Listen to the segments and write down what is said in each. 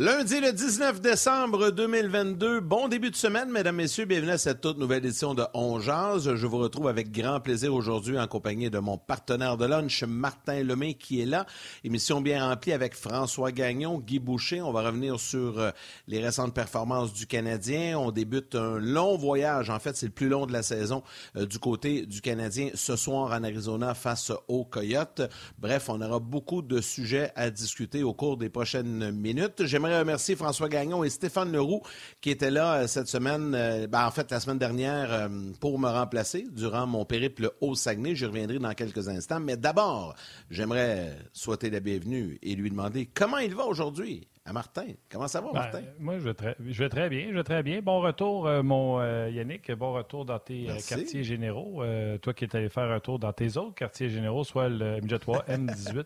Lundi le 19 décembre 2022, bon début de semaine, mesdames, messieurs, bienvenue à cette toute nouvelle édition de On. Je vous retrouve avec grand plaisir aujourd'hui en compagnie de mon partenaire de lunch, Martin Lemay, qui est là. Émission bien remplie avec François Gagnon, Guy Boucher. On va revenir sur euh, les récentes performances du Canadien. On débute un long voyage, en fait, c'est le plus long de la saison euh, du côté du Canadien ce soir en Arizona face aux Coyotes. Bref, on aura beaucoup de sujets à discuter au cours des prochaines minutes. J'aimerais remercier François Gagnon et Stéphane Leroux qui étaient là euh, cette semaine, euh, ben, en fait la semaine dernière, euh, pour me remplacer durant mon périple au Saguenay. J'y reviendrai dans quelques instants. Mais d'abord, j'aimerais souhaiter la bienvenue et lui demander comment il va aujourd'hui. À Martin. Comment ça va, Ben, Martin? moi, je vais, très, je vais très bien. Je vais très bien. Bon retour, euh, mon euh, Yannick. Bon retour dans tes Merci. quartiers généraux. Euh, toi qui es allé faire un tour dans tes autres quartiers généraux, soit le MJ3, M18.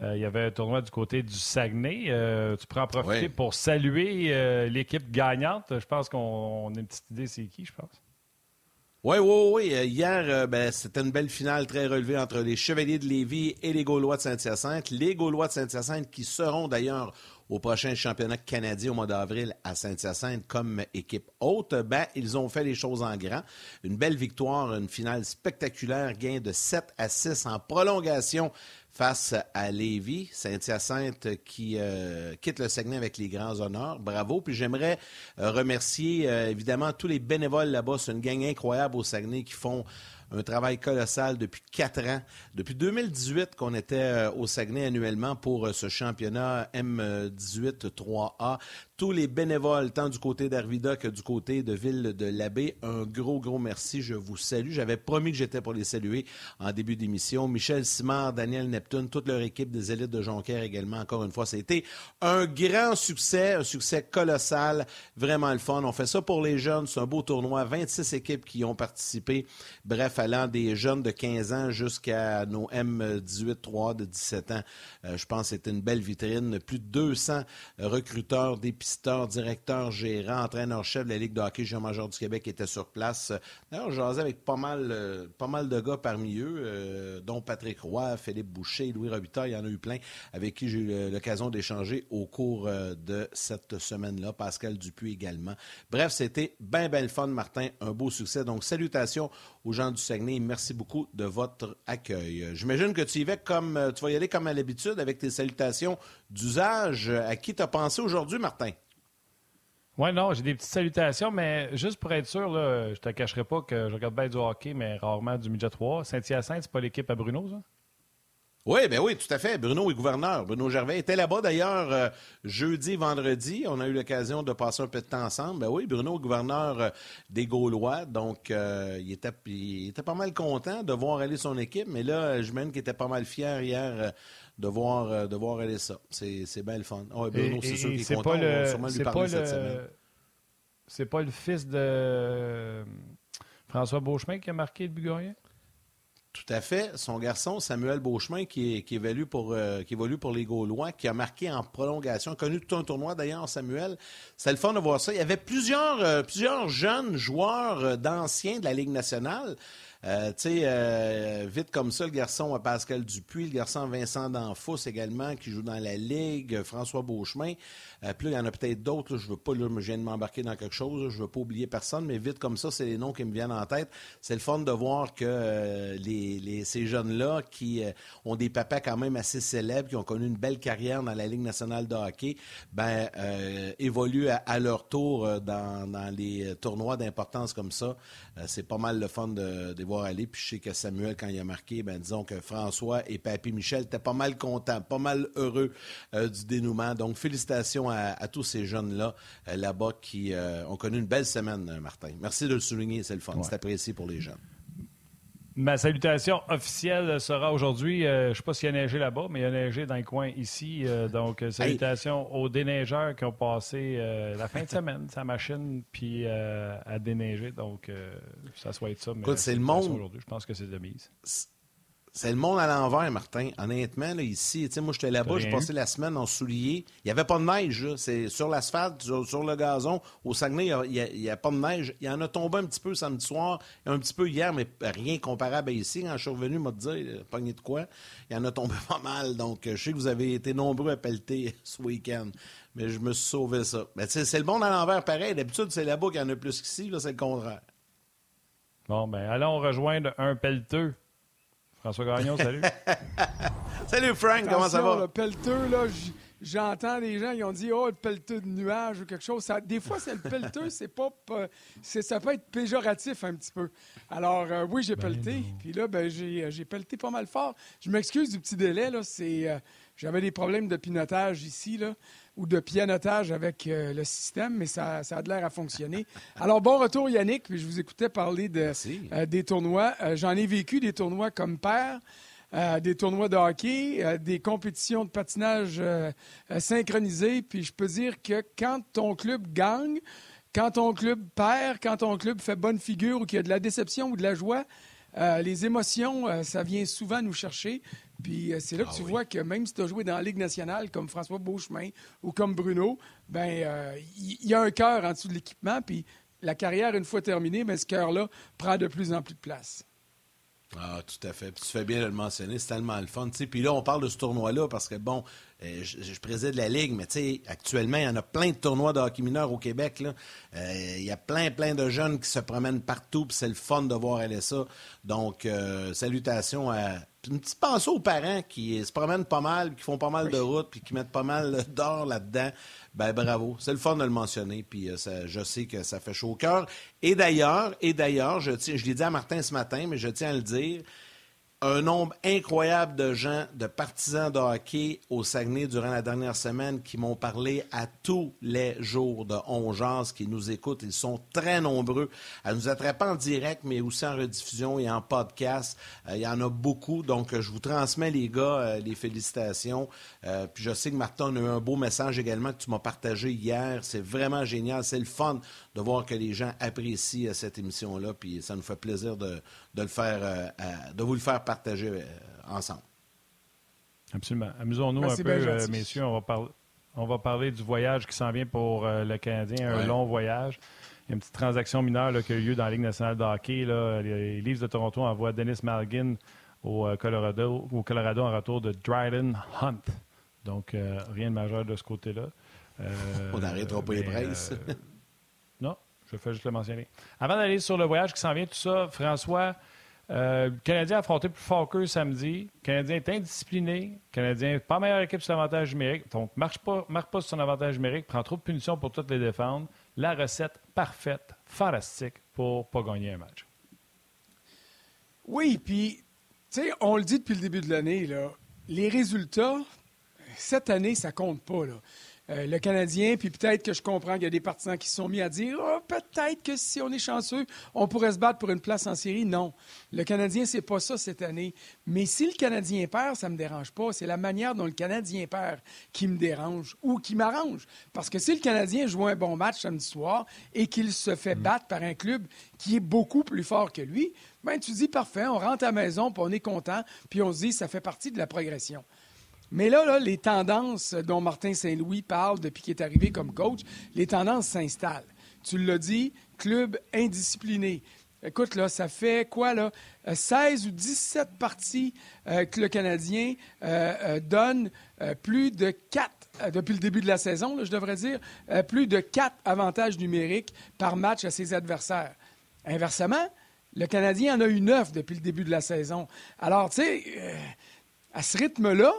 Euh, il y avait un tournoi du côté du Saguenay. Euh, tu pourras en profiter Oui. pour saluer euh, l'équipe gagnante. Je pense qu'on on a une petite idée, c'est qui, je pense. Oui, oui, oui. Hier, ben, c'était une belle finale très relevée entre les Chevaliers de Lévis et les Gaulois de Saint-Hyacinthe. Les Gaulois de Saint-Hyacinthe qui seront d'ailleurs au prochain championnat canadien au mois d'avril à Saint-Hyacinthe comme équipe haute, ben, ils ont fait les choses en grand. Une belle victoire, une finale spectaculaire, gain de 7 à 6 en prolongation face à Lévis. Saint-Hyacinthe qui euh, quitte le Saguenay avec les grands honneurs. Bravo. Puis j'aimerais euh, remercier euh, évidemment tous les bénévoles là-bas. C'est une gang incroyable au Saguenay qui font un travail colossal depuis quatre ans. Depuis 2018 qu'on était euh, au Saguenay annuellement pour euh, ce championnat M18 3A. Tous les bénévoles, tant du côté d'Arvida que du côté de Ville de l'Abbé, un gros, gros merci. Je vous salue. J'avais promis que j'étais pour les saluer en début d'émission. Michel Simard, Daniel Neptune, toute leur équipe des élites de Jonquière également, encore une fois. Été un grand succès, un succès colossal, vraiment le fun. On fait ça pour les jeunes. C'est un beau tournoi. 26 équipes qui ont participé. Bref, allant des jeunes de 15 ans jusqu'à nos M18 3 de 17 ans. Euh, je pense que c'était une belle vitrine. Plus de 200 recruteurs, dépisteurs, directeurs, gérants, entraîneurs-chefs de la Ligue de hockey junior-major du Québec étaient sur place. D'ailleurs, jasé avec pas mal, euh, pas mal de gars parmi eux, euh, dont Patrick Roy, Philippe Boucher, Louis Robitaille, il y en a eu plein, avec qui j'ai eu l'occasion d'échanger au cours de cette semaine-là. Pascal Dupuis également. Bref, c'était bien, bien le fun, Martin. Un beau succès. Donc, salutations aux gens du Merci beaucoup de votre accueil. J'imagine que tu y vas comme, euh, tu vas y aller comme à l'habitude avec tes salutations d'usage. À qui t'as pensé aujourd'hui, Martin? Oui, non, j'ai des petites salutations, mais juste pour être sûr, là, je te cacherai pas que je regarde bien du hockey, mais rarement du Midget 3. Saint-Hyacinthe, c'est pas l'équipe à Bruno, ça? Oui, ben oui, tout à fait. Bruno est gouverneur. Bruno Gervais était là-bas d'ailleurs euh, jeudi, vendredi. On a eu l'occasion de passer un peu de temps ensemble. Ben oui, Bruno est gouverneur euh, des Gaulois. Donc, euh, il, était, il était pas mal content de voir aller son équipe. Mais là, je mène qu'il était pas mal fier hier de, voir, de voir aller ça. C'est c'est bien le fun. Ouais, Bruno, c'est sûr qu'il est content. pas On va le- sûrement lui parler pas cette le- semaine. C'est pas le fils de François Beauchemin qui a marqué le gagnant? Tout à fait. Son garçon, Samuel Beauchemin, qui, est- qui, évolue pour, euh, qui évolue pour les Gaulois, qui a marqué en prolongation, connu tout un tournoi d'ailleurs, Samuel. C'est le fun de voir ça. Il y avait plusieurs, euh, plusieurs jeunes joueurs euh, d'anciens de la Ligue nationale. Euh, tu euh, vite comme ça, le garçon Pascal Dupuis, le garçon Vincent Danfous également, qui joue dans la Ligue, François Beauchemin. Euh, puis là, il y en a peut-être d'autres. Je veux pas, je viens de m'embarquer dans quelque chose. là, je veux pas oublier personne, mais vite comme ça, c'est les noms qui me viennent en tête. C'est le fun de voir que euh, ces jeunes-là qui euh, ont des papas quand même assez célèbres, qui ont connu une belle carrière dans la Ligue nationale de hockey, ben, euh, évoluent à, leur tour dans, les tournois d'importance comme ça. C'est pas mal le fun de, de voir aller. Puis je sais que Samuel, quand il a marqué, ben, disons que François et Papy Michel étaient pas mal contents, pas mal heureux du dénouement. Donc, félicitations à, à tous ces jeunes-là euh, là-bas qui euh, ont connu une belle semaine, euh, Martin. Merci de le souligner, c'est le fun. C'est apprécié pour les jeunes. Ma salutation officielle sera aujourd'hui. euh, je ne sais pas s'il y a neigé là-bas, mais il y a neigé dans le coin ici. euh, donc, salutations aux déneigeurs qui ont passé euh, la fin de semaine, sa machine, puis à déneiger. Donc, ça soit ça. mais Écoute, c'est le monde. Aujourd'hui, je pense que c'est de mise. C'est le monde à l'envers, Martin. Honnêtement, là, ici, moi, j'étais là-bas, j'ai passé la semaine en souliers. Il n'y avait pas de neige, C'est sur l'asphalte, sur, le gazon. Au Saguenay, il n'y a, pas de neige. Il y en a tombé un petit peu samedi soir, un petit peu hier, mais rien comparable à ici. Quand je suis revenu, m'a dit, euh, pogné de quoi? Il y en a tombé pas mal. Donc, je sais que vous avez été nombreux à pelleter ce week-end. Mais je me suis sauvé ça. Mais c'est le monde à l'envers pareil. D'habitude, c'est là-bas qu'il y en a plus qu'ici. Là, c'est le contraire. Bon, ben, allons rejoindre un pelleteux. François Gagnon, salut. salut Frank, comment ça va? Le pelleteux, là, j'entends des gens qui ont dit Oh, le pelleteux de nuages ou quelque chose. des fois, c'est le pelleteux, c'est pas. ça peut être péjoratif un petit peu. Alors, euh, oui, j'ai ben pelleté. Puis là, ben, euh, j'ai pelleté pas mal fort. Je m'excuse du petit délai, là. C'est. Euh, j'avais des problèmes de pinotage ici, là, ou de pianotage avec le système, mais ça, ça a l'air à fonctionner. Alors, bon retour, Yannick. Puis je vous écoutais parler de, des tournois. J'en ai vécu des tournois comme père. Euh, des tournois de hockey, euh, des compétitions de patinage euh, synchronisées. Puis je peux dire que quand ton club gagne, quand ton club perd, quand ton club fait bonne figure ou qu'il y a de la déception ou de la joie, les émotions, ça vient souvent nous chercher. Puis c'est là que ah tu vois que même si tu as joué dans la Ligue nationale, comme François Beauchemin ou comme Bruno, ben il y, a un cœur en dessous de l'équipement. Puis la carrière, une fois terminée, mais ce cœur-là prend de plus en plus de place. Ah, tout à fait. Puis tu fais bien de le mentionner, c'est tellement le fun. Puis là, on parle de ce tournoi-là parce que, bon, euh, je, préside la Ligue, mais tu sais, actuellement, il y en a plein de tournois de hockey mineur au Québec. Euh, il y a plein, plein de jeunes qui se promènent partout, puis c'est le fun de voir aller ça. Donc, euh, salutations à. Une petite pensée aux parents qui se promènent pas mal, qui font pas mal de routes, puis qui mettent pas mal d'or là-dedans. Ben bravo, c'est le fun de le mentionner, puis je sais que ça fait chaud au cœur. Et d'ailleurs, et d'ailleurs, je, je l'ai dit à Martin ce matin, mais je tiens à le dire, un nombre incroyable de gens, de partisans de hockey au Saguenay durant la dernière semaine qui m'ont parlé à tous les jours de Ongeance, qui nous écoutent. Ils sont très nombreux à nous attraper en direct, mais aussi en rediffusion et en podcast. Euh, il y en a beaucoup. Donc, je vous transmets, les gars, euh, les félicitations. Euh, puis je sais que Martin a eu un beau message également que tu m'as partagé hier. C'est vraiment génial. C'est le fun de voir que les gens apprécient cette émission-là. Puis ça nous fait plaisir de, de, le faire, euh, de vous le faire partager euh, ensemble. Absolument. Amusons-nous un peu, euh, messieurs. On va, parler, on va parler du voyage qui s'en vient pour le Canadien, un long voyage. Il y a une petite transaction mineure qui a eu lieu dans la Ligue nationale de hockey. Là. Les Leafs de Toronto envoient Dennis Malgin au Colorado, au Colorado en retour de Dryden Hunt. Donc, rien de majeur de ce côté-là. on n'arrêtera pas les presses. Je fais juste le mentionner. Avant d'aller sur le voyage qui s'en vient, tout ça, François, euh, le Canadien a affronté plus fort qu'eux samedi. Le Canadien est indiscipliné. Le Canadien pas meilleure équipe sur l'avantage numérique. Donc, ne marche pas, marque pas sur son avantage numérique, prend trop de punitions pour toutes les défendre. La recette parfaite, fantastique pour pas gagner un match. Oui, puis, tu sais, on le dit depuis le début de l'année, les résultats, cette année, ça compte pas. Là. Euh, le Canadien, puis peut-être que je comprends qu'il y a des partisans qui se sont mis à dire oh, peut-être que si on est chanceux, on pourrait se battre pour une place en série. Non. Le Canadien, c'est pas ça cette année. Mais si le Canadien perd, ça me dérange pas. C'est la manière dont le Canadien perd qui me dérange ou qui m'arrange. Parce que si le Canadien joue un bon match samedi soir et qu'il se fait mm. battre par un club qui est beaucoup plus fort que lui, ben tu dis parfait, on rentre à la maison, puis on est content, puis on se dit ça fait partie de la progression. Mais là, les tendances dont Martin Saint-Louis parle depuis qu'il est arrivé comme coach, les tendances s'installent. Tu l'as dit, club indiscipliné. Écoute, là, ça fait quoi, là? 16 euh, ou 17 parties euh, que le Canadien euh, donne plus de 4, depuis le début de la saison, je devrais dire, plus de 4 avantages numériques par match à ses adversaires. Inversement, le Canadien en a eu 9 depuis le début de la saison. Alors, tu sais, à ce rythme-là,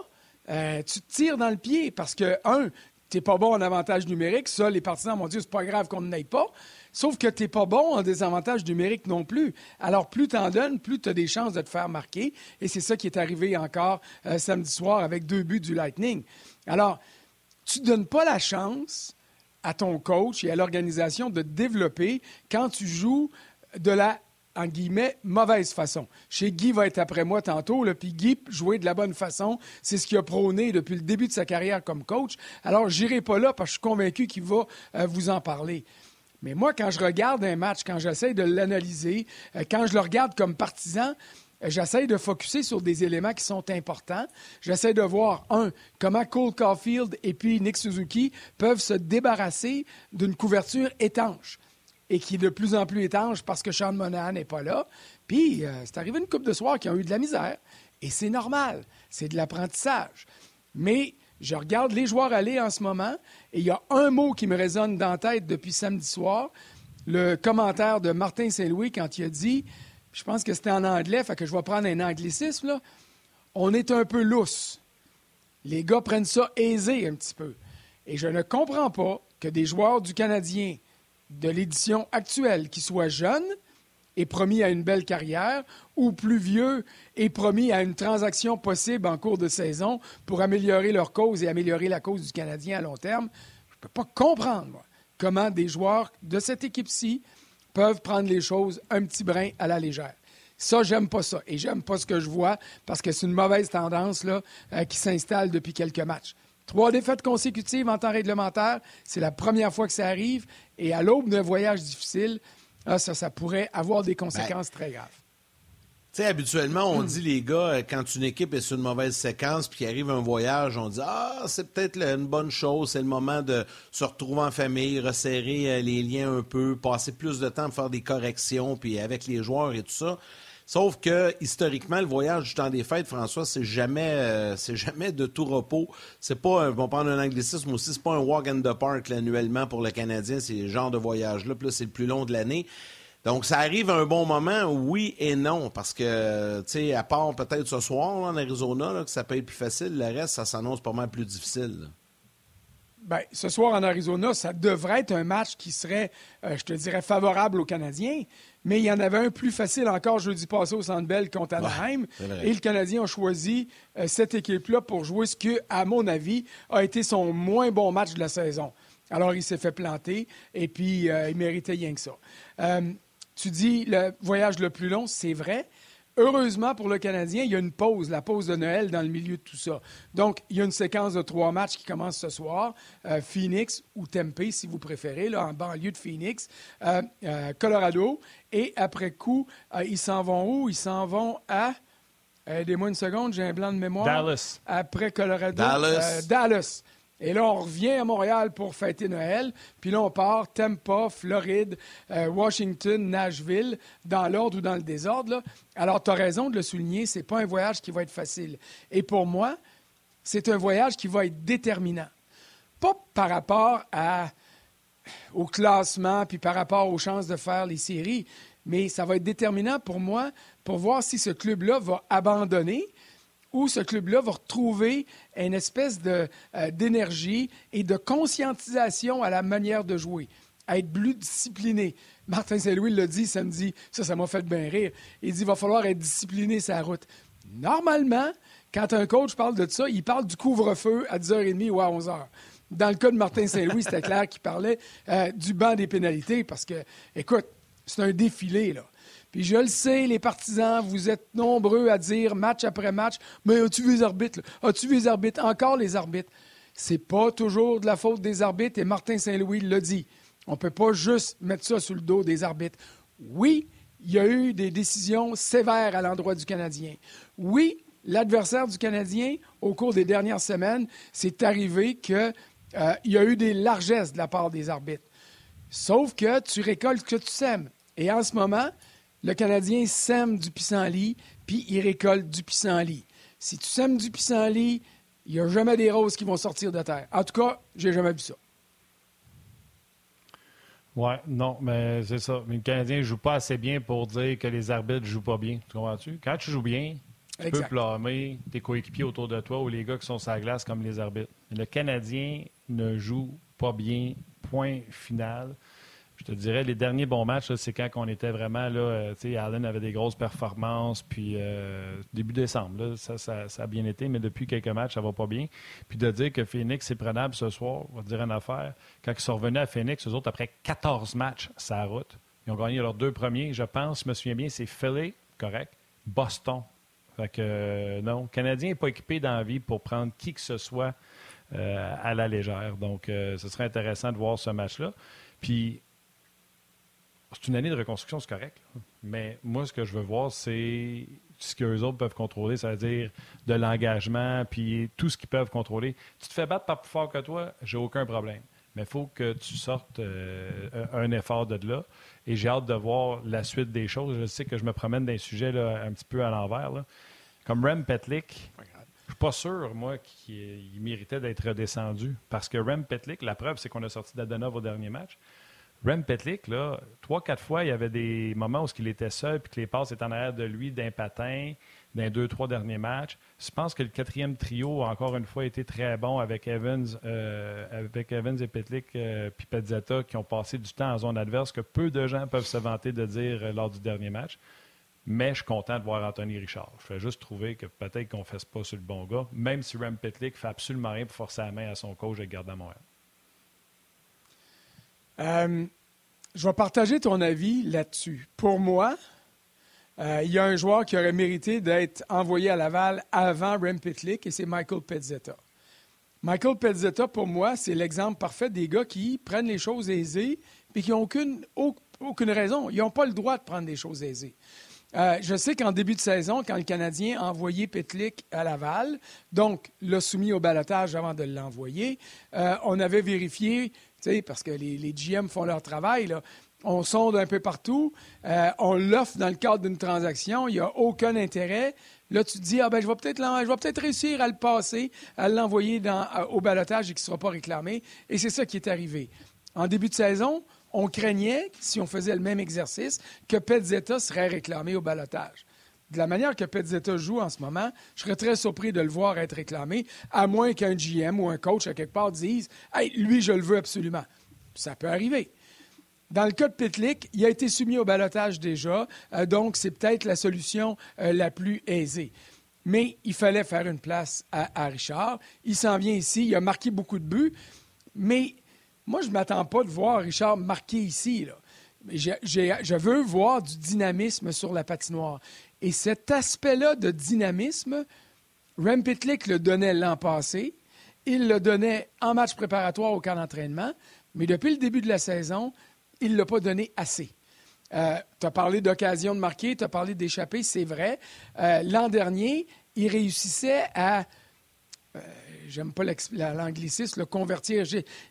euh, tu te tires dans le pied parce que, un, tu n'es pas bon en avantage numérique. Ça, les partisans m'ont dit, c'est pas grave qu'on n'aille pas. Sauf que tu n'es pas bon en désavantage numérique non plus. Alors, plus tu en donnes, plus tu as des chances de te faire marquer. Et c'est ça qui est arrivé encore euh, samedi soir avec deux buts du Lightning. Alors, tu ne donnes pas la chance à ton coach et à l'organisation de développer quand tu joues de la en guillemets, mauvaise façon. Chez Guy va être après moi tantôt, puis Guy jouer de la bonne façon, c'est ce qu'il a prôné depuis le début de sa carrière comme coach. Alors, j'irai pas là parce que je suis convaincu qu'il va euh, vous en parler. Mais moi, quand je regarde un match, quand j'essaie de l'analyser, euh, quand je le regarde comme partisan, j'essaie de focuser sur des éléments qui sont importants. J'essaie de voir, un, comment Cole Caulfield et puis Nick Suzuki peuvent se débarrasser d'une couverture étanche et qui est de plus en plus étanche parce que Sean Monahan n'est pas là. Puis, euh, c'est arrivé une coupe de soir qui ont eu de la misère. Et c'est normal. C'est de l'apprentissage. Mais je regarde les joueurs aller en ce moment et il y a un mot qui me résonne dans la tête depuis samedi soir. Le commentaire de Martin Saint-Louis quand il a dit, je pense que c'était en anglais, fait que je vais prendre un anglicisme, là. On est un peu lousse. Les gars prennent ça aisé un petit peu. Et je ne comprends pas que des joueurs du Canadien de l'édition actuelle qui soient jeunes et promis à une belle carrière, ou plus vieux et promis à une transaction possible en cours de saison pour améliorer leur cause et améliorer la cause du Canadien à long terme. Je ne peux pas comprendre comment des joueurs de cette équipe-ci peuvent prendre les choses un petit brin à la légère. Ça, j'aime pas ça. Et j'aime pas ce que je vois parce que c'est une mauvaise tendance là, euh, qui s'installe depuis quelques matchs. Trois défaites consécutives en temps réglementaire, c'est la première fois que ça arrive. Et à l'aube d'un voyage difficile, ah, ça, ça pourrait avoir des conséquences très graves. Tu sais, habituellement, on dit, les gars, euh, quand une équipe est sur une mauvaise séquence puis qu'il arrive un voyage, on dit Ah, c'est peut-être une bonne chose, c'est le moment de se retrouver en famille, resserrer euh, les liens un peu, passer plus de temps pour faire des corrections, puis avec les joueurs et tout ça. Sauf que historiquement, le voyage du temps des fêtes, François, c'est jamais, euh, c'est jamais de tout repos. C'est pas, un, prendre un anglicisme aussi, c'est pas un walk in the park annuellement pour le Canadien. C'est le genre de voyage-là. Puis là, c'est le plus long de l'année. Donc, ça arrive à un bon moment, oui et non, parce que, tu sais, à part peut-être ce soir en Arizona, que ça peut être plus facile, le reste, ça s'annonce pas mal plus difficile. Bien, ce soir en Arizona, ça devrait être un match qui serait, euh, je te dirais, favorable aux Canadiens mais il y en avait un plus facile encore jeudi passé au Centre Bell contre Anaheim. et le Canadien a choisi euh, cette équipe-là pour jouer ce qui, à mon avis, a été son moins bon match de la saison. Alors, il s'est fait planter et puis euh, il méritait rien que ça. Euh, tu dis le voyage le plus long, c'est vrai. Heureusement pour le Canadien, il y a une pause, la pause de Noël dans le milieu de tout ça. Donc, il y a une séquence de trois matchs qui commence ce soir. Euh, Phoenix ou Tempe, si vous préférez, là, en banlieue de Phoenix, euh, euh, Colorado. Et après coup, ils s'en vont où? Ils s'en vont à... Aidez-moi une seconde, j'ai un blanc de mémoire. Dallas. Après Colorado. Dallas. Dallas. Et là, on revient à Montréal pour fêter Noël. Puis là, on part Tampa, Floride, euh, Washington, Nashville, dans l'ordre ou dans le désordre. Alors, tu as raison de le souligner, ce n'est pas un voyage qui va être facile. Et pour moi, c'est un voyage qui va être déterminant. Pas par rapport au classement, puis par rapport aux chances de faire les séries, mais ça va être déterminant pour moi pour voir si ce club-là va abandonner où ce club-là va retrouver une espèce euh, d'énergie et de conscientisation à la manière de jouer, à être plus discipliné. Martin Saint-Louis l'a dit samedi, ça, ça m'a fait bien rire. Il dit il va falloir être discipliné sa route. Normalement, quand un coach parle de ça, il parle du couvre-feu à 10h30 ou à 11h. Dans le cas de Martin Saint-Louis, c'était clair qu'il parlait euh, du banc des pénalités parce que, écoute, c'est un défilé, là. Puis je le sais, les partisans, vous êtes nombreux à dire match après match, mais as-tu vu les arbitres? As-tu vu les arbitres? Encore les arbitres? C'est pas toujours de la faute des arbitres et Martin Saint-Louis l'a dit. On peut pas juste mettre ça sur le dos des arbitres. Oui, il y a eu des décisions sévères à l'endroit du Canadien. Oui, l'adversaire du Canadien, au cours des dernières semaines, c'est arrivé qu'il euh, y a eu des largesses de la part des arbitres. Sauf que tu récoltes ce que tu sèmes. Et en ce moment, le Canadien sème du pissenlit, puis il récolte du pissenlit. Si tu sèmes du pissenlit, il n'y a jamais des roses qui vont sortir de terre. En tout cas, j'ai jamais vu ça. Oui, non, mais c'est ça. Mais le Canadien ne joue pas assez bien pour dire que les arbitres ne jouent pas bien. Tu comprends-tu? Quand tu joues bien, tu peux blâmer tes coéquipiers autour de toi ou les gars qui sont sur la glace comme les arbitres. le Canadien ne joue pas bien, point final je te dirais, les derniers bons matchs, c'est quand on était vraiment là. Euh, tu sais, Allen avait des grosses performances, puis euh, début décembre, ça, ça, a bien été, mais depuis quelques matchs, ça va pas bien. Puis de dire que Phoenix est prenable ce soir, on va dire une affaire. Quand ils sont revenus à Phoenix, eux autres, après 14 matchs, ça route. Ils ont gagné leurs deux premiers, je pense, je me souviens bien, c'est Philly, correct, Boston. Fait que euh, non, le Canadien n'est pas équipé d'envie pour prendre qui que ce soit à la légère. Donc, ce serait intéressant de voir ce match-là. Puis, c'est une année de reconstruction, c'est correct. Mais moi, ce que je veux voir, c'est ce qu'eux autres peuvent contrôler, c'est-à-dire de l'engagement, puis tout ce qu'ils peuvent contrôler. Tu te fais battre par plus fort que toi, j'ai aucun problème. Mais il faut que tu sortes euh, un effort de là. Et j'ai hâte de voir la suite des choses. Je sais que je me promène d'un sujet un petit peu à l'envers. Comme Rem Petlik, je ne suis pas sûr, moi, qu'il méritait d'être redescendu. Parce que Rem Petlik, la preuve, c'est qu'on a sorti d'Adenov au dernier match. Rem Petlik, là, trois, quatre fois, il y avait des moments où il était seul puis que les passes étaient en arrière de lui d'un patin dans les deux, trois derniers matchs. Je pense que le quatrième trio, encore une fois, a été très bon avec Evans, euh, avec Evans et Petlik euh, puis Pezzetta qui ont passé du temps en zone adverse que peu de gens peuvent se vanter de dire euh, lors du dernier match. Mais je suis content de voir Anthony Richard. Je fais juste trouver que peut-être qu'on ne fasse pas sur le bon gars, même si Rem Petlik fait absolument rien pour forcer la main à son coach et garder à Montréal. Je vais partager ton avis là-dessus. Pour moi, euh, il y a un joueur qui aurait mérité d'être envoyé à Laval avant Rem Pitlick et c'est Michael Pezzetta. Michael Pezzetta, pour moi, c'est l'exemple parfait des gars qui prennent les choses aisées et qui n'ont aucune, aucune raison. Ils n'ont pas le droit de prendre des choses aisées. Euh, je sais qu'en début de saison, quand le Canadien a envoyé Petlik à Laval, donc l'a soumis au balotage avant de l'envoyer, euh, on avait vérifié, parce que les, GM font leur travail, on sonde un peu partout, euh, on l'offre dans le cadre d'une transaction, il n'y a aucun intérêt. Là, tu te dis, ah ben, je vais peut-être peut réussir à le passer, à l'envoyer au balotage et qu'il ne sera pas réclamé. Et c'est ça qui est arrivé. En début de saison, on craignait, si on faisait le même exercice, que Petzetta serait réclamé au balotage. De la manière que Petzetta joue en ce moment, je serais très surpris de le voir être réclamé, à moins qu'un GM ou un coach à quelque part dise Hey, lui, je le veux absolument. Ça peut arriver. Dans le cas de Pitlick, il a été soumis au balotage déjà, euh, donc c'est peut-être la solution euh, la plus aisée. Mais il fallait faire une place à, Richard. Il s'en vient ici, il a marqué beaucoup de buts, mais moi, je ne m'attends pas de voir Richard marquer ici. je veux voir du dynamisme sur la patinoire. Et cet aspect-là de dynamisme, Rem Pitlick le donnait l'an passé. Il le donnait en match préparatoire au camp d'entraînement. Mais depuis le début de la saison, il ne l'a pas donné assez. Euh, tu as parlé d'occasion de marquer, tu as parlé d'échapper, c'est vrai. Euh, l'an dernier, il réussissait à, euh, j'aime pas l'anglicisme, le convertir,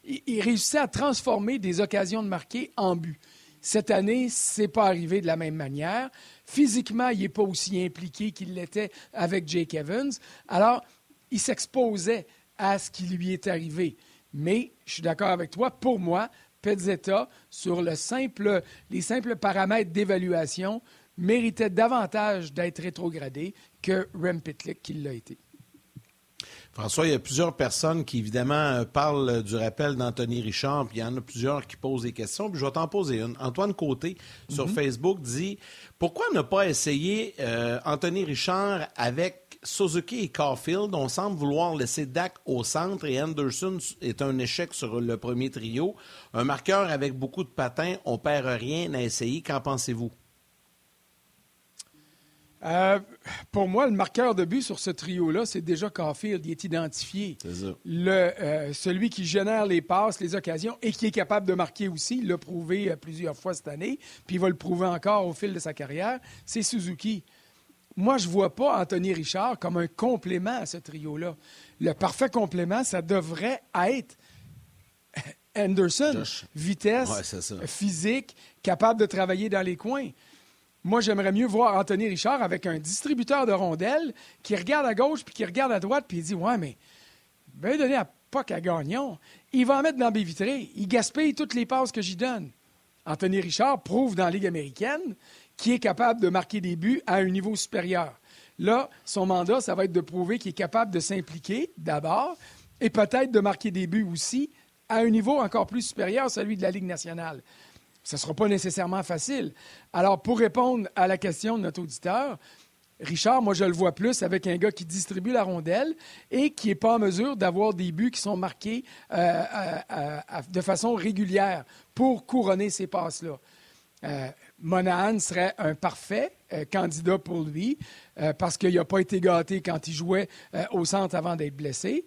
il, réussissait à transformer des occasions de marquer en but. Cette année, ce n'est pas arrivé de la même manière. Physiquement, il n'est pas aussi impliqué qu'il l'était avec Jake Evans. Alors, il s'exposait à ce qui lui est arrivé. Mais, je suis d'accord avec toi, pour moi, Pezzetta, sur les simples paramètres d'évaluation, méritait davantage d'être rétrogradé que Rem Pitlick qui l'a été. François, il y a plusieurs personnes qui, évidemment, parlent du rappel d'Anthony Richard, puis il y en a plusieurs qui posent des questions, puis je vais t'en poser une. Antoine Côté, sur mhm. Facebook, dit Pourquoi ne pas essayer euh, Anthony Richard avec Suzuki et Caulfield, on semble vouloir laisser Dak au centre et Anderson est un échec sur le premier trio. Un marqueur avec beaucoup de patins, on perd rien à essayer. Qu'en pensez-vous? Euh, pour moi, le marqueur de but sur ce trio-là, c'est déjà Caulfield. Il est identifié. Le, euh, celui qui génère les passes, les occasions et qui est capable de marquer aussi, il l'a prouvé euh, plusieurs fois cette année, puis il va le prouver encore au fil de sa carrière, c'est Suzuki. Moi, je ne vois pas Anthony Richard comme un complément à ce trio-là. Le parfait complément, ça devrait être Anderson. Vitesse, physique, capable de travailler dans les coins. Moi, j'aimerais mieux voir Anthony Richard avec un distributeur de rondelles qui regarde à gauche puis qui regarde à droite puis il dit Ouais, mais ben donner à Puck à Gagnon. Il va en mettre dans mes vitrées. Il gaspille toutes les passes que j'y donne. Anthony Richard prouve dans la Ligue américaine qui est capable de marquer des buts à un niveau supérieur. Là, son mandat, ça va être de prouver qu'il est capable de s'impliquer d'abord et peut-être de marquer des buts aussi à un niveau encore plus supérieur, celui de la Ligue nationale. Ce ne sera pas nécessairement facile. Alors, pour répondre à la question de notre auditeur, Richard, moi, je le vois plus avec un gars qui distribue la rondelle et qui n'est pas en mesure d'avoir des buts qui sont marqués euh, de façon régulière pour couronner ces passes-là. Euh, Monahan serait un parfait euh, candidat pour lui parce qu'il n'a pas été gâté quand il jouait au centre avant d'être blessé.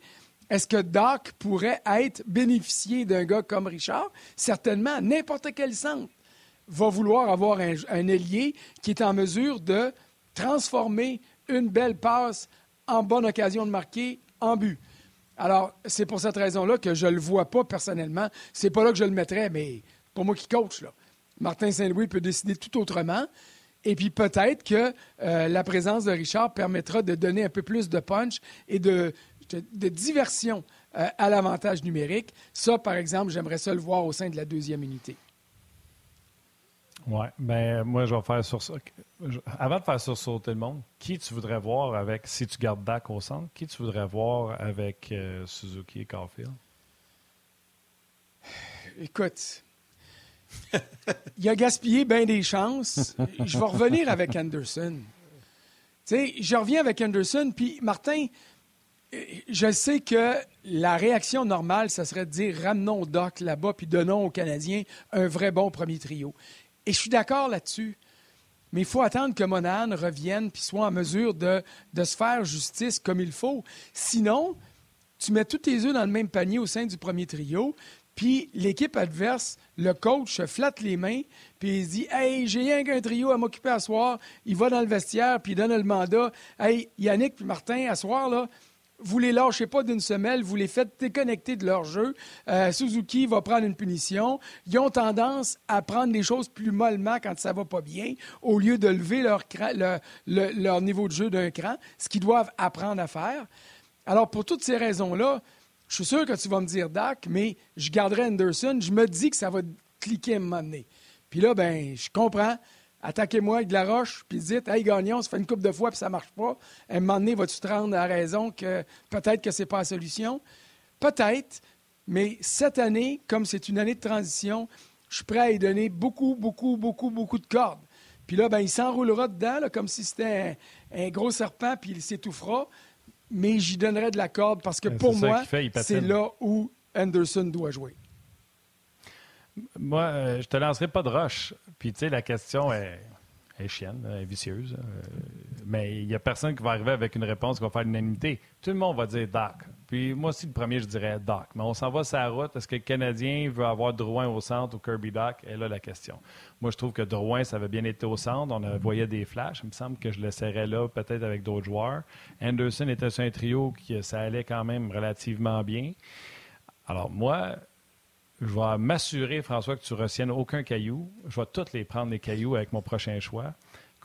Est-ce que Doc pourrait être bénéficié d'un gars comme Richard? Certainement, n'importe quel centre va vouloir avoir un, ailier qui est en mesure de transformer une belle passe en bonne occasion de marquer en but. Alors, c'est pour cette raison-là que je ne le vois pas personnellement. C'est pas là que je le mettrais, mais pour moi qui coach. Martin Saint-Louis peut décider tout autrement. Et puis peut-être que euh, la présence de Richard permettra de donner un peu plus de punch et de, de, diversion euh, à l'avantage numérique. Ça, par exemple, j'aimerais ça le voir au sein de la deuxième unité. Oui, bien, moi, je vais faire sur Avant de faire sursauter le monde, qui tu voudrais voir avec, si tu gardes Dak au centre, qui tu voudrais voir avec euh, Suzuki et Caulfield? Écoute, il a gaspillé bien des chances. Je vais revenir avec Anderson. Tu sais, je reviens avec Anderson, puis Martin, je sais que la réaction normale, ça serait de dire ramenons Doc là-bas, puis donnons aux Canadiens un vrai bon premier trio. Et je suis d'accord là-dessus. Mais il faut attendre que Monahan revienne puis soit en mesure de, se faire justice comme il faut. Sinon, tu mets tous tes œufs dans le même panier au sein du premier trio, puis l'équipe adverse, le coach flatte les mains, puis il dit Hey, j'ai rien qu'un trio à m'occuper à soir. Il va dans le vestiaire, puis il donne le mandat. Hey, Yannick puis Martin, à soir, là, vous les lâchez pas d'une semelle, vous les faites déconnecter de leur jeu. Euh, Suzuki va prendre une punition. Ils ont tendance à prendre les choses plus mollement quand ça va pas bien, au lieu de lever leur, niveau de jeu d'un cran, ce qu'ils doivent apprendre à faire. Alors, pour toutes ces raisons-là, je suis sûr que tu vas me dire Dak, mais je garderai Anderson. Je me dis que ça va cliquer à un moment donné. Puis là, ben, je comprends. Attaquez-moi avec de la roche, puis dites, hey, gagnons, ça fait une coupe de fois, puis ça ne marche pas. À un moment donné, vas-tu te rendre à raison que peut-être que ce n'est pas la solution? Peut-être, mais cette année, comme c'est une année de transition, je suis prêt à y donner beaucoup, beaucoup, beaucoup, beaucoup de cordes. Puis là, ben, il s'enroulera dedans, comme si c'était un, gros serpent, puis il s'étouffera mais j'y donnerais de la corde parce que pour moi, c'est là où Anderson doit jouer. Moi, euh, je te lancerai pas de roche. Puis, tu sais, la question est, chienne, est vicieuse. Euh, mais il n'y a personne qui va arriver avec une réponse qui va faire l'unanimité. Tout le monde va dire Doc. Puis moi aussi, le premier, je dirais Doc. Mais on s'en va sur la route. Est-ce que le Canadien veut avoir Drouin au centre ou Kirby Doc? Et là, la question. Moi, je trouve que Drouin, ça avait bien été au centre. On voyait des flashs. Il me semble que je le laisserais là, peut-être avec d'autres joueurs. Anderson était sur un trio qui, ça allait quand même relativement bien. Alors, moi, je vais m'assurer, François, que tu retiennes aucun caillou. Je vais tous les prendre, les cailloux, avec mon prochain choix.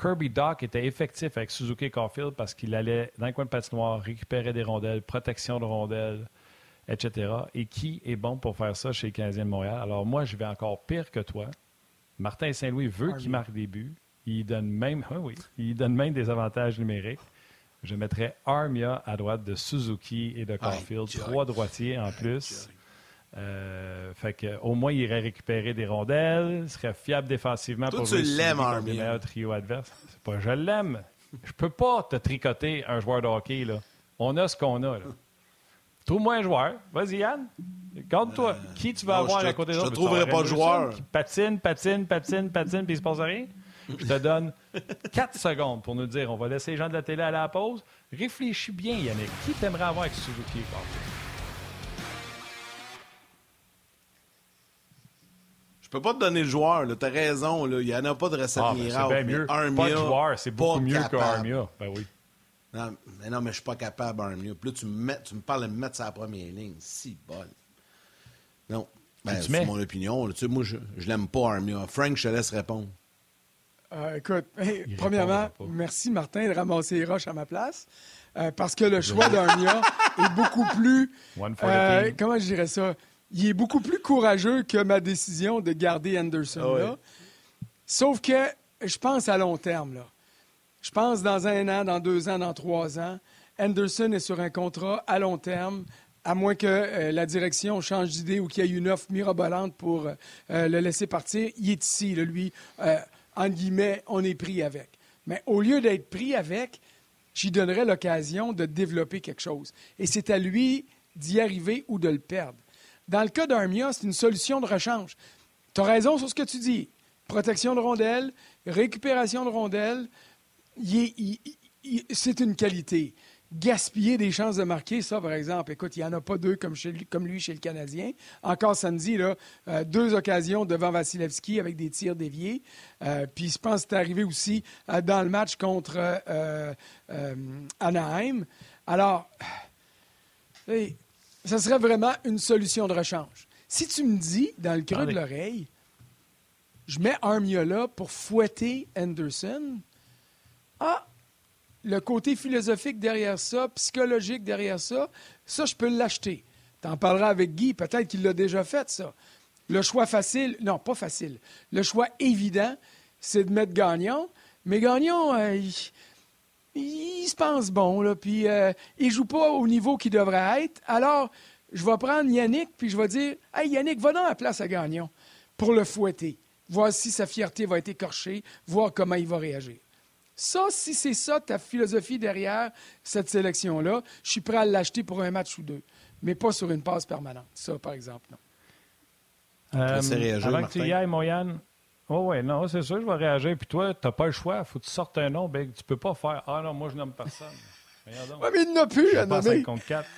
Kirby Doc était effectif avec Suzuki Caulfield parce qu'il allait dans le coin de patinoire, récupérer des rondelles, protection de rondelles, etc. Et qui est bon pour faire ça chez les Canadiens de Montréal? Alors moi, je vais encore pire que toi. Martin Saint-Louis veut qu'il marque des buts. Il donne même, oui, il donne même des avantages numériques. Je mettrais Armia à droite de Suzuki et de Caulfield, trois droitiers en plus. Euh, fait que, au moins, il irait récupérer des rondelles, serait fiable défensivement Toi, pour tu l'aimes, le meilleur trio adverse. C'est pas je l'aime. Je peux pas te tricoter un joueur de hockey. Là. On a ce qu'on a. Trouve-moi un joueur. Vas-y, Yann. Garde-toi. Euh, Qui tu vas avoir à côté de Je ne trouverai pas de joueur. Qui patine, patine, patine, patine, puis il se passe rien? Je te donne 4 secondes pour nous dire on va laisser les gens de la télé à la pause. Réfléchis bien, Yannick. Qui t'aimerais avoir avec Suzuki? Je peux pas te donner le joueur. Tu as raison. Il n'y en a pas de recette ah, ben, miracle. C'est mieux. pas de joueur, c'est beaucoup mieux qu'Armia. Ben oui. Non, mais non, mais je suis pas capable, Armia. Puis là, tu me, tu me parles de me mettre sur la première ligne. Si bonne. Non. Ben, c'est mon opinion. Tu sais, moi, je, je l'aime pas, Armia. Frank, je te laisse répondre. Euh, écoute, premièrement, merci Martin de ramasser les roches à ma place. Euh, parce que le choix d'Armia est beaucoup plus. Euh, comment je dirais ça? Il est beaucoup plus courageux que ma décision de garder Anderson là. Sauf que je pense à long terme. Là. Je pense dans un an, dans deux ans, dans trois ans. Anderson est sur un contrat à long terme, à moins que euh, la direction change d'idée ou qu'il y ait une offre mirabolante pour euh, le laisser partir. Il est ici, lui. Euh, en guillemets, on est pris avec. Mais au lieu d'être pris avec, j'y donnerais l'occasion de développer quelque chose. Et c'est à lui d'y arriver ou de le perdre. Dans le cas d'Armia, c'est une solution de rechange. Tu as raison sur ce que tu dis. Protection de rondelles, récupération de rondelles, c'est une qualité. gaspiller des chances de marquer, ça, par exemple. Écoute, il n'y en a pas deux comme, lui chez le Canadien. Encore samedi, là, euh, deux occasions devant Vasilevski avec des tirs déviés. Euh, puis je pense que c'est arrivé aussi euh, dans le match contre Anaheim. Alors, ça serait vraiment une solution de rechange. Si tu me dis, dans le creux de l'oreille, je mets Armia là pour fouetter Anderson, ah, le côté philosophique derrière ça, psychologique derrière ça, ça, je peux l'acheter. Tu en parleras avec Guy, peut-être qu'il l'a déjà fait, ça. Le choix facile, non, pas facile. Le choix évident, c'est de mettre Gagnon. Mais Gagnon, euh, il, se pense bon, là, puis euh, il joue pas au niveau qu'il devrait être. Alors, je vais prendre Yannick, puis je vais dire Hey, Yannick, va dans la place à Gagnon pour le fouetter. Voir si sa fierté va être écorchée, voir comment il va réagir. Ça, si c'est ça ta philosophie derrière cette sélection-là, je suis prêt à l'acheter pour un match ou deux, mais pas sur une passe permanente. Ça, par exemple, non. Euh, réagir, avant que tu y ailles, Moyane. Oh oui, non, c'est sûr, je vais réagir. Puis toi, tu n'as pas le choix. Il faut que tu sortes un nom. Ben, tu peux pas faire Ah non, moi, je nomme personne. Oui, mais il n'a plus à nommer. contre 4.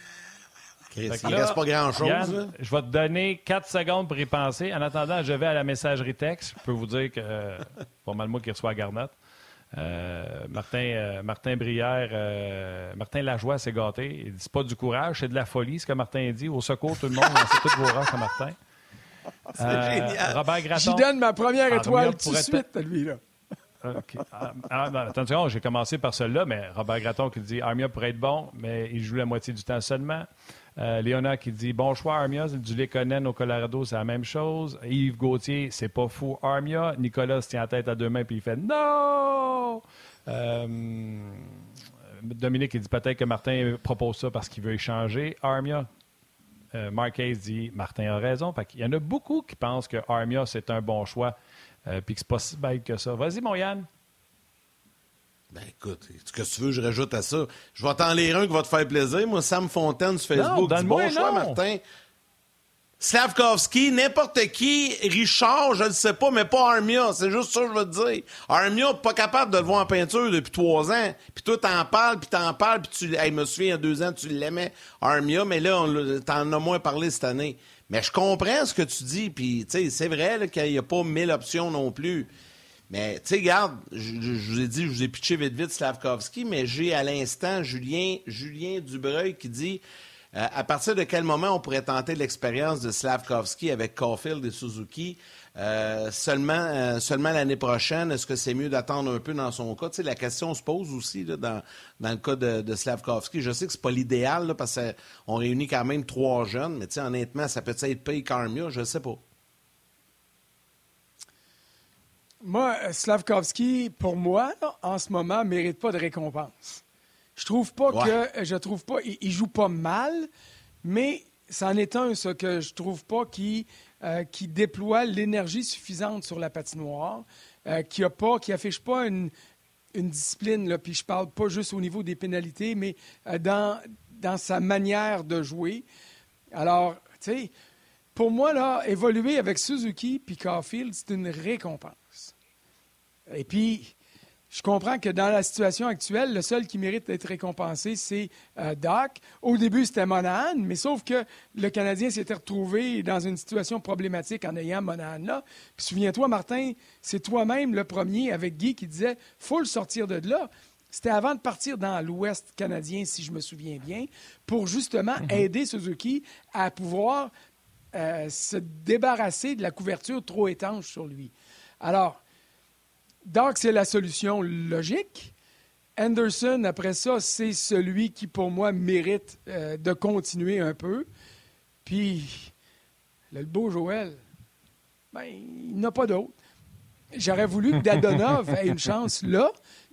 il ne reste pas grand-chose. Je vais te donner 4 secondes pour y penser. En attendant, je vais à la messagerie texte. Je peux vous dire que euh, pas mal moi qui reçoit Garnett. Euh, Martin, euh, Martin Brière, euh, Martin Lajoie s'est gâté. Il dit c'est pas du courage, c'est de la folie, ce que Martin dit. Au secours, tout le monde, c'est toutes vos races Martin. C'est génial. Robert Gratton. J'y donne ma première étoile tout de suite à lui, là. Ah, ah, attention, j'ai commencé par celui-là, mais Robert Gratton qui dit Armia pourrait être bon, mais il joue la moitié du temps seulement. Euh, Léonard qui dit Bon choix, Armia. Du Lekonen au Colorado, c'est la même chose. Yves Gauthier, c'est pas fou, Armia. Nicolas se tient la tête à deux mains puis il fait Non euh, Dominique, il dit peut-être que Martin propose ça parce qu'il veut échanger. Armia. Euh, Marquez dit Martin a raison. il y en a beaucoup qui pensent que Armia, c'est un bon choix euh, puis que c'est pas si bête que ça. Vas-y, mon Yann. Ben écoute, ce que tu veux, je rajoute à ça. Je vais t'en lire un qui va te faire plaisir. Moi, Sam Fontaine sur Facebook non, dit Bon choix, Martin. Slavkovski, n'importe qui, Richard, je ne sais pas, mais pas Armia. C'est juste ça que je veux dire. Armia, pas capable de le voir en peinture depuis trois ans. Puis toi, t'en parles, puis t'en parles, puis tu... Hey, me souviens, il y a deux ans, tu l'aimais, Armia, mais là, t'en as moins parlé cette année. Mais je comprends ce que tu dis, puis c'est vrai qu'il n'y a pas mille options non plus. Mais, tu sais, regarde, je, vous ai dit, je vous ai pitché vite vite Slavkovski, mais j'ai à l'instant Julien, Julien Dubreuil qui dit euh, à partir de quel moment on pourrait tenter l'expérience de Slavkovski avec Caulfield et Suzuki? Euh, seulement euh, seulement l'année prochaine? Est-ce que c'est mieux d'attendre un peu dans son cas? La question se pose aussi dans, dans le cas de, de Slavkovski. Je sais que c'est pas l'idéal parce qu'on réunit quand même trois jeunes, mais honnêtement, ça peut être payé mieux, je sais pas. Moi, Slavkovski, pour moi, en ce moment, mérite pas de récompense. Je trouve pas que. Je trouve pas. Il, joue pas mal, mais c'en est un, ce que je trouve pas qui, euh, qui déploie l'énergie suffisante sur la patinoire, euh, qui a pas, qui affiche pas une, une discipline, là, puis je parle pas juste au niveau des pénalités, mais euh, dans, dans sa manière de jouer. Alors, tu sais, pour moi, là, évoluer avec Suzuki puis Caulfield, c'est une récompense. Et puis, je comprends que dans la situation actuelle, le seul qui mérite d'être récompensé, c'est euh, Doc. Au début, c'était Monahan, mais sauf que le Canadien s'était retrouvé dans une situation problématique en ayant Monahan là. Puis souviens-toi, Martin, c'est toi-même le premier avec Guy qui disait faut le sortir de là. C'était avant de partir dans l'Ouest canadien, si je me souviens bien, pour justement mhm. aider Suzuki à pouvoir euh, se débarrasser de la couverture trop étanche sur lui. Alors, donc, c'est la solution logique. Anderson, après ça, c'est celui qui, pour moi, mérite euh, de continuer un peu. Puis, le beau Joël, ben, il n'a pas d'autre. J'aurais voulu que Dadonov ait une chance là.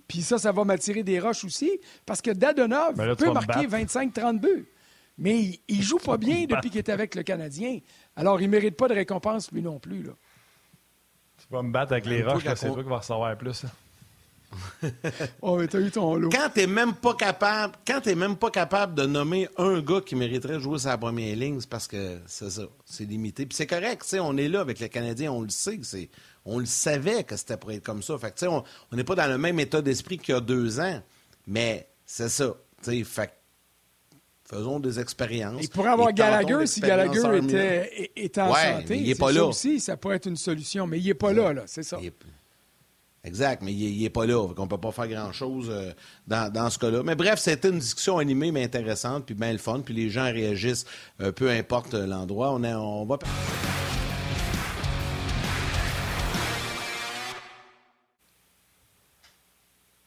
Puis ça, ça va m'attirer des roches aussi. Parce que Dadonov ben peut marquer 25-30 buts. Mais il, ne joue pas bien depuis qu'il est avec le Canadien. Alors, il ne mérite pas de récompense, lui non plus. Là. Tu vas me battre avec les roches, c'est toi qui vas recevoir plus. oh, mais t'as eu ton lot. Quand t'es même pas capable, quand t'es même pas capable de nommer un gars qui mériterait de jouer sa première ligne, c'est parce que c'est ça, c'est limité. Puis c'est correct, tu on est là avec les Canadiens, on le sait, c'est, on le savait que c'était pour être comme ça. Fait que, on n'est pas dans le même état d'esprit qu'il y a deux ans, mais c'est ça. fait faisons des expériences. Il pourrait avoir Gallagher si Gallagher était, était, en santé. il n'est pas là. aussi, ça pourrait être une solution, mais il n'est pas là, là c'est ça. Exact, mais il n'est pas là. On ne peut pas faire grand-chose euh, dans, dans, ce cas-là. Mais bref, c'était une discussion animée, mais intéressante, puis bien le fun. Puis les gens réagissent, euh, peu importe l'endroit. On, on va...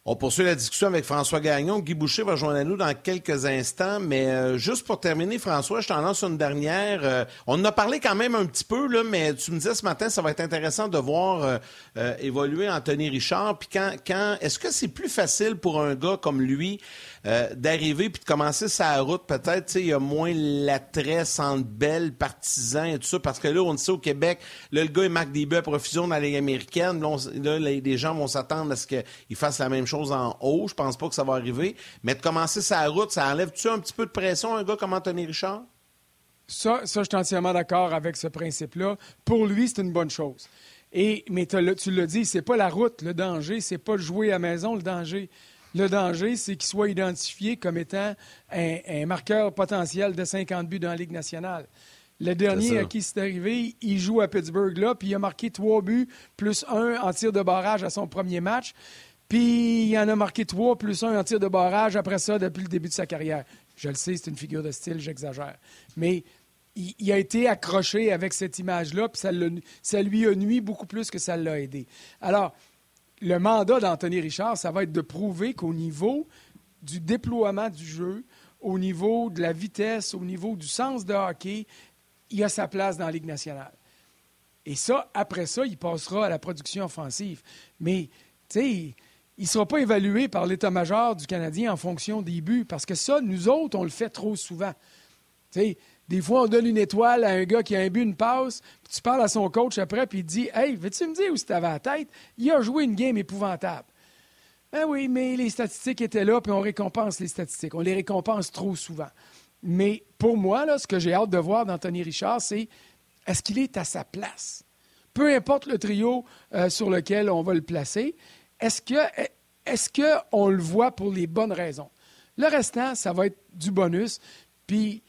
On poursuit la discussion avec François Gagnon. Guy Boucher va joindre à nous dans quelques instants. Mais euh, juste pour terminer, François, je t'en lance une dernière. Euh, on en a parlé quand même un petit peu, là, mais tu me disais ce matin, ça va être intéressant de voir euh, évoluer Anthony Richard. Puis quand, quand est-ce que c'est plus facile pour un gars comme lui d'arriver puis de commencer sa route? Peut-être, il y a moins l'attrait entre belles partisans et tout ça. Parce que là, on sait au Québec, là, le gars, il marque des buts à profusion dans la Ligue. Là, les, gens vont s'attendre à ce qu'il fasse la même chose en haut. Je pense pas que ça va arriver. Mais de commencer sa route, ça enlève-tu un petit peu de pression un gars comme Anthony Richard? Ça, ça je suis entièrement d'accord avec ce principe-là. Pour lui, c'est une bonne chose. Et, mais tu l'as dit, c'est pas la route, le danger, c'est pas jouer à maison, le danger. Le danger, c'est qu'il soit identifié comme étant un, un, marqueur potentiel de 50 buts dans la Ligue nationale. Le dernier à qui c'est arrivé, il joue à Pittsburgh là, puis il a marqué trois buts plus un en tir de barrage à son premier match. Puis il en a marqué trois, plus un en tir de barrage après ça, depuis le début de sa carrière. Je le sais, c'est une figure de style, j'exagère. Mais il, a été accroché avec cette image-là, puis ça, ça, lui a nuit beaucoup plus que ça l'a aidé. Alors, le mandat d'Anthony Richard, ça va être de prouver qu'au niveau du déploiement du jeu, au niveau de la vitesse, au niveau du sens de hockey, il a sa place dans la Ligue nationale. Et ça, après ça, il passera à la production offensive. Mais, tu sais, il ne sera pas évalué par l'état-major du Canadien en fonction des buts, parce que ça, nous autres, on le fait trop souvent. des fois, on donne une étoile à un gars qui a un but, une passe, puis tu parles à son coach après, puis il dit Hey, veux-tu me dire où tu avais la tête Il a joué une game épouvantable. Ben oui, mais les statistiques étaient là, puis on récompense les statistiques. On les récompense trop souvent. Mais pour moi, là, ce que j'ai hâte de voir d'Anthony Richard, c'est est-ce qu'il est à sa place? Peu importe le trio euh, sur lequel on va le placer, est-ce que est-ce qu'on le voit pour les bonnes raisons? Le restant, ça va être du bonus. Puis,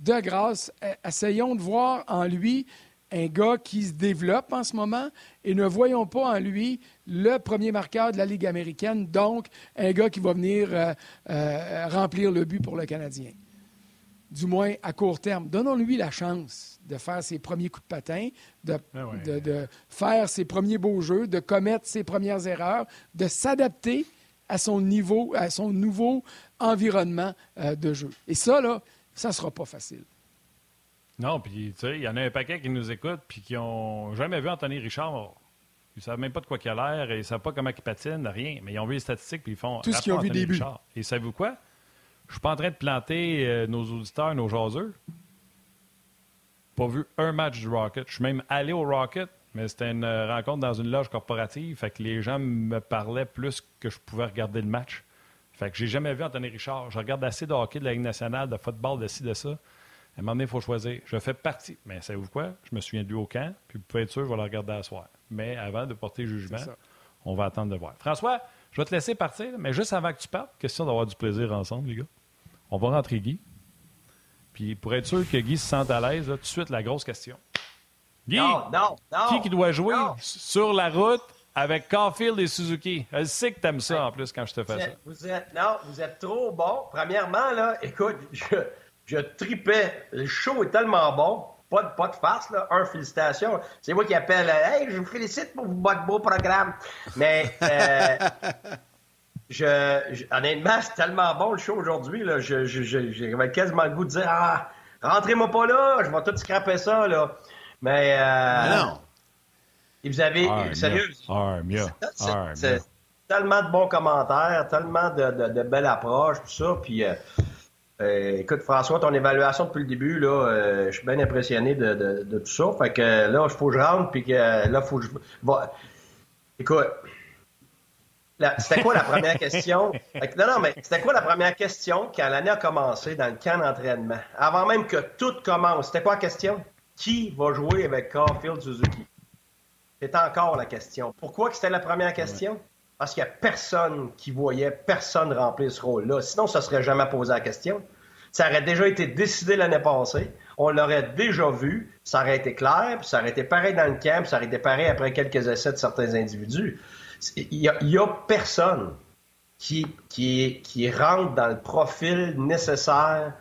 de grâce, e, essayons de voir en lui un gars qui se développe en ce moment et ne voyons pas en lui le premier marqueur de la Ligue américaine, donc un gars qui va venir euh, euh, remplir le but pour le Canadien du moins à court terme. Donnons-lui la chance de faire ses premiers coups de patin, de, ah faire ses premiers beaux jeux, de commettre ses premières erreurs, de s'adapter à son niveau, à son nouveau environnement euh, de jeu. Et ça, là, ça ne sera pas facile. Non, puis tu sais, il y en a un paquet qui nous écoutent puis qui ont jamais vu Anthony Richard. Ils ne savent même pas de quoi il a l'air, ils ne savent pas comment il patine, rien. Mais ils ont vu les statistiques puis ils font. Tout ce qu'ils ont vu début. Et savez-vous quoi? Je suis pas en train de planter euh, nos auditeurs, nos jaseux. Pas vu un match du Rocket. Je suis même allé au Rocket, mais c'était une euh, rencontre dans une loge corporative. Fait que les gens me parlaient plus que je pouvais regarder le match. Fait que j'ai jamais vu Anthony Richard. Je regarde assez de hockey de la Ligue nationale, de football, de ci, de ça. À un moment donné, il faut choisir. Je fais partie. Mais savez-vous quoi? Je me souviens de lui au camp, puis vous pouvez être sûr, je vais le regarder à soir. Mais avant de porter jugement, on va attendre de voir. François, je vais te laisser partir, mais juste avant que tu partes, question d'avoir du plaisir ensemble, les gars. On va rentrer Guy. Puis pour être sûr que Guy se sente à l'aise, tout de suite, la grosse question. Guy, non, non, non, qui, qui doit jouer sur la route avec Caulfield et Suzuki? Je sais que t'aimes ça en plus quand je te fais ça. Vous êtes, non, vous êtes trop bon. Premièrement, là, écoute, je, je tripais. Le show est tellement bon. Pas de, pas de farce, là. Un, félicitations. C'est moi qui appelle. Hey, je vous félicite pour votre beau programme. Mais euh, je, honnêtement, c'est tellement bon le show aujourd'hui. Là, je, j'avais quasiment le goût de dire Ah, rentrez-moi pas là, je vais tout scraper ça. Là. Mais, euh, non. Et vous avez. sérieux. C'est, tellement de bons commentaires, tellement de, de, belles approches, tout ça. Puis, euh, euh, écoute, François, ton évaluation depuis le début, là, euh, je suis bien impressionné de, de, de, tout ça. Fait que là, il faut que je rentre, puis que là, faut que je. Écoute, c'était quoi la première question? Non, non, mais c'était quoi la première question quand l'année a commencé dans le camp d'entraînement? Avant même que tout commence, c'était quoi la question? Qui va jouer avec Caulfield Suzuki? C'est encore la question. Pourquoi que c'était la première question? parce qu'il n'y a personne qui voyait personne remplir ce rôle-là. Sinon, ça ne serait jamais posé la question. Ça aurait déjà été décidé l'année passée. On l'aurait déjà vu. Ça aurait été clair, puis ça aurait été pareil dans le camp, puis ça aurait été pareil après quelques essais de certains individus. Il n'y a, personne qui, qui, rentre dans le profil nécessaire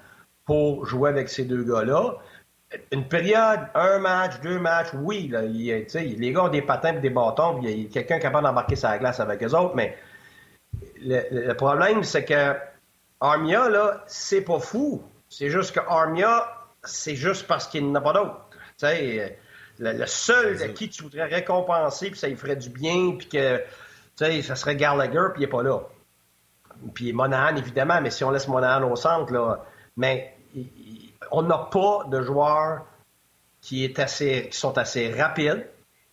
pour jouer avec ces deux gars-là. Une période, un match, deux matchs, oui, les gars ont des patins et des bâtons, il y a quelqu'un capable d'embarquer sa glace avec eux autres, mais le, problème, c'est que Armia, là, c'est pas fou. C'est juste que Armia, c'est juste parce qu'il n'a pas d'autre. Le, le seul qui tu voudrais récompenser, puis ça lui ferait du bien, puis que ça serait Gallagher, puis il n'est pas là. Puis Monahan, évidemment, mais si on laisse Monahan au centre, là, mais on n'a pas de joueurs qui, est assez, qui sont assez rapides,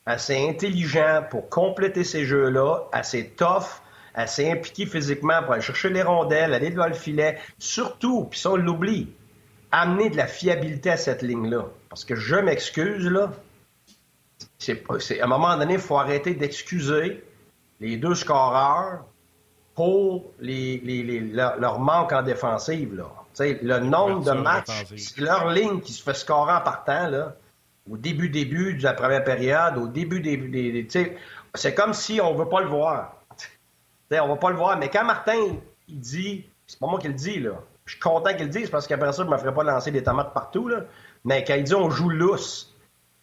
assez intelligents pour compléter ces jeux-là, assez tough, assez impliqués physiquement pour aller chercher les rondelles, aller devant le filet. Surtout, puis ça on l'oublie, amener de la fiabilité à cette ligne-là. Parce que je m'excuse, là, c'est, à un moment donné, il faut arrêter d'excuser les deux scoreurs pour leur, manque en défensive. Là le nombre de matchs, leur ligne qui se fait scorer en partant, là, au début, début de la première période, au début, début, des, c'est comme si on veut pas le voir. On on va pas le voir. Mais quand Martin, il dit, c'est pas moi qui le dis, là. Je suis content qu'il le dise parce qu'après ça, je me ferais pas lancer des tomates partout, là. Mais quand il dit on joue lousse,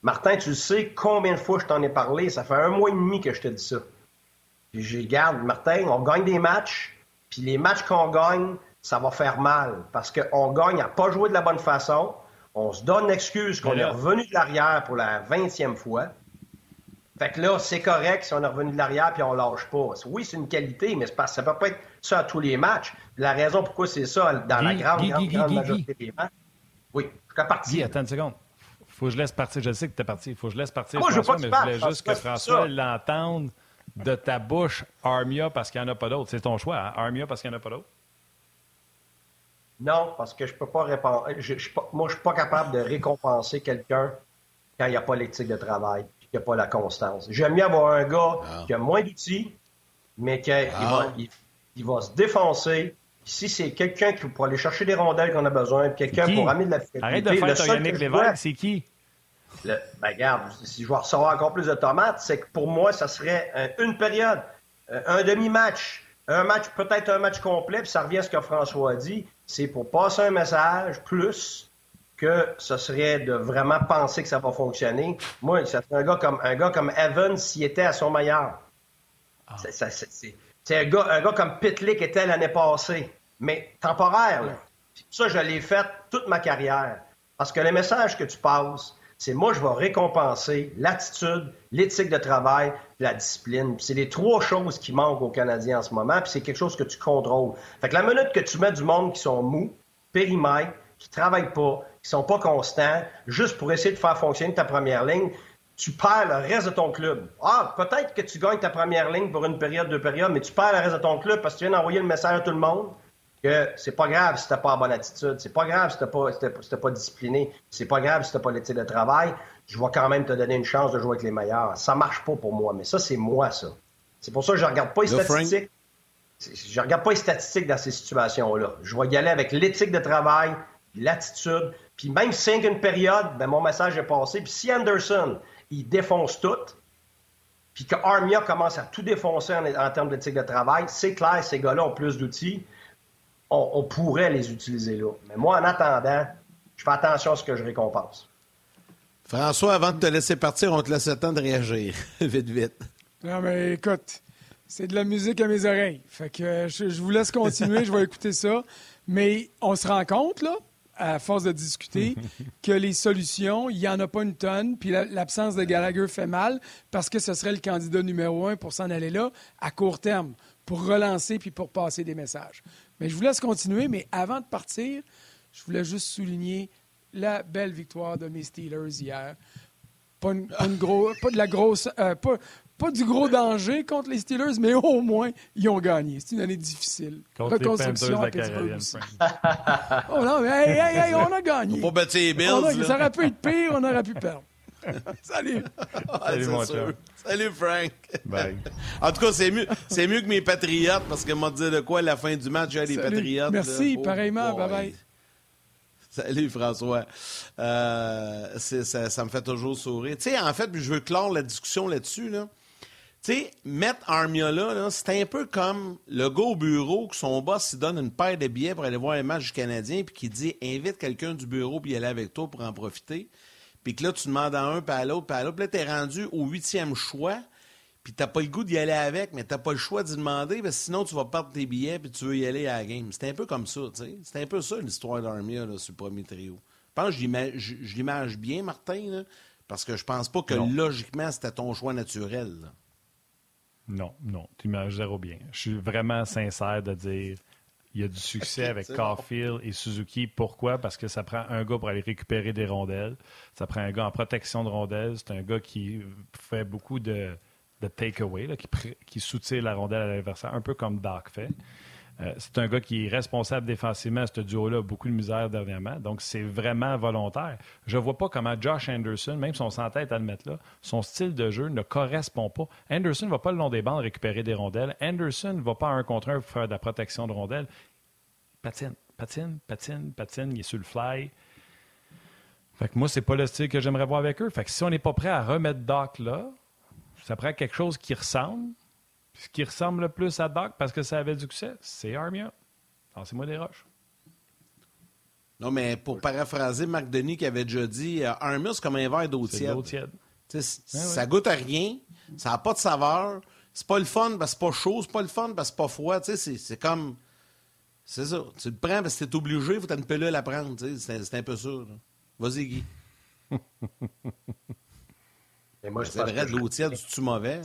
Martin, tu sais combien de fois je t'en ai parlé? Ça fait un mois et demi que je te dis ça. Puis je garde, Martin, on gagne des matchs, puis les matchs qu'on gagne, ça va faire mal parce qu'on gagne à pas jouer de la bonne façon. On se donne l'excuse qu'on est revenu de l'arrière pour la vingtième fois. Fait que là, c'est correct si on est revenu de l'arrière puis on lâche pas. Oui, c'est une qualité, mais pas, ça peut pas être ça à tous les matchs. La raison pourquoi c'est ça dans la grande, grande, majorité des matchs. Oui, je suis partir. attends une seconde. Faut que je laisse partir. Je sais que tu es parti. Faut que je laisse partir ah, moi, François, je mais je voulais juste que François l'entende de ta bouche, Armia, parce qu'il n'y en a pas d'autres. C'est ton choix, hein? Armia, parce qu'il n'y en a pas d'autres. Non, parce que je peux pas répondre. Je, moi, je suis pas capable de récompenser quelqu'un quand il n'y a pas l'éthique de travail, qu'il n'y a pas la constance. J'aime mieux avoir un gars ah. qui a moins d'outils, mais qui ah. il, va, se défoncer. Si c'est quelqu'un qui pour aller chercher des rondelles qu'on a besoin, quelqu'un pour amener de la fidélité. Arrête de faire ton Yannick Lévesque, c'est qui? Ben regarde, si je vais recevoir encore plus de tomates, c'est que pour moi, ça serait une période, euh, un demi-match, un match, peut-être un match complet, puis ça revient à ce que François a dit c'est pour passer un message plus que ce serait de vraiment penser que ça va fonctionner. Moi, c'est un gars comme un gars comme Evans s'il était à son meilleur. Ah. C'est un gars, un gars comme Pitlick était l'année passée, mais temporaire. Ça, je l'ai fait toute ma carrière. Parce que le message que tu passes, c'est moi, je vais récompenser l'attitude, l'éthique de travail, la discipline. C'est les trois choses qui manquent aux Canadiens en ce moment, puis c'est quelque chose que tu contrôles. Fait que la minute que tu mets du monde qui sont mous, périmètres, qui travaillent pas, qui sont pas constants, juste pour essayer de faire fonctionner ta première ligne, tu perds le reste de ton club. Ah, peut-être que tu gagnes ta première ligne pour une période, deux périodes, mais tu perds le reste de ton club parce que tu viens d'envoyer le message à tout le monde que c'est pas grave si t'as pas la bonne attitude, c'est pas grave si t'as pas, si pas discipliné, c'est pas grave si t'as pas l'éthique de travail, je vais quand même te donner une chance de jouer avec les meilleurs. Ça marche pas pour moi, mais ça, c'est moi, ça. C'est pour ça que je regarde pas les statistiques. Je regarde pas les statistiques dans ces situations-là. Je vais y aller avec l'éthique de travail, l'attitude, puis même si c'est une période, ben mon message est passé. Puis si Anderson, il défonce tout, puis que Armia commence à tout défoncer en, en termes d'éthique de travail, c'est clair, ces gars-là ont plus d'outils on, pourrait les utiliser là. Mais moi, en attendant, je fais attention à ce que je récompense. François, avant de te laisser partir, on te laisse le temps de réagir. vite, vite. Non, mais écoute, c'est de la musique à mes oreilles. Fait que je, vous laisse continuer, je vais écouter ça. Mais on se rend compte, là, à force de discuter, que les solutions, il n'y en a pas une tonne, puis l'absence de Gallagher fait mal parce que ce serait le candidat numéro un pour s'en aller là à court terme, pour relancer puis pour passer des messages. Mais je vous laisse continuer, mais avant de partir, je voulais juste souligner la belle victoire de mes Steelers hier. Pas, de la grosse. Euh, pas, du gros danger contre les Steelers, mais au moins, ils ont gagné. C'est une année difficile. Contre Reconstruction à Pittsburgh oh non, mais hey, hey, on a gagné. On pas battre les Bills. ça aurait pu être pire, on aurait pu perdre. Salut. Salut, mon Salut, Frank. Bye. en tout cas, c'est mieux, c'est mieux que mes Patriotes parce que m'a dit de quoi à la fin du match, j'ai les Patriotes. Merci, pareillement. bye bye. Salut François. Euh, ça, ça, me fait toujours sourire. Tu sais, en fait, je veux clore la discussion là-dessus. Là. Tu sais, mettre Armia là, c'est un peu comme le gars au bureau que son boss il donne une paire de billets pour aller voir un match du Canadien puis qui dit invite quelqu'un du bureau puis y aller avec toi pour en profiter. Puis que là, tu demandes à un, puis à l'autre, puis à l'autre. Puis là, t'es rendu au huitième choix, puis t'as pas le goût d'y aller avec, mais t'as pas le choix d'y demander, parce que sinon, tu vas perdre tes billets, puis tu veux y aller à la game. C'est un peu comme ça, tu sais. C'est un peu ça, l'histoire d'Armia, là, sur le premier trio. Je pense que je l'image bien, Martin, là, parce que je pense pas que logiquement, c'était ton choix naturel. Non, non, tu images zéro bien. Je suis vraiment sincère de dire il y a du succès avec Caulfield et Suzuki. Pourquoi? Parce que ça prend un gars pour aller récupérer des rondelles. Ça prend un gars en protection de rondelles. C'est un gars qui fait beaucoup de, de take-away, qui, qui soutient la rondelle à l'adversaire, un peu comme Doc fait. Euh, c'est un gars qui est responsable défensivement. Ce duo-là beaucoup de misère dernièrement. Donc, c'est vraiment volontaire. Je ne vois pas comment Josh Anderson, même si on s'entête à le mettre là, son style de jeu ne correspond pas. Anderson ne va pas le long des bandes récupérer des rondelles. Anderson ne va pas un contre un pour faire de la protection de rondelles. Patine, patine, patine, patine. Il est sur le fly. Fait que moi, c'est pas le style que j'aimerais voir avec eux. Fait que si on n'est pas prêt à remettre Doc là, ça prend quelque chose qui ressemble ce qui ressemble le plus à Doc parce que ça avait du succès, c'est Armia. c'est moi des roches. Non, mais pour paraphraser Marc Denis qui avait déjà dit, euh, Armia, c'est comme un verre d'eau tiède. Ça goûte à rien, ça n'a pas de saveur, c'est pas le fun parce que c'est pas chaud, c'est pas le fun parce que c'est pas froid. C'est comme. C'est ça. Tu le prends parce que t'es obligé, il faut une pelule à prendre. C'est un peu ça. Vas-y, Guy. c'est vrai, de l'eau tiède, tu mauvais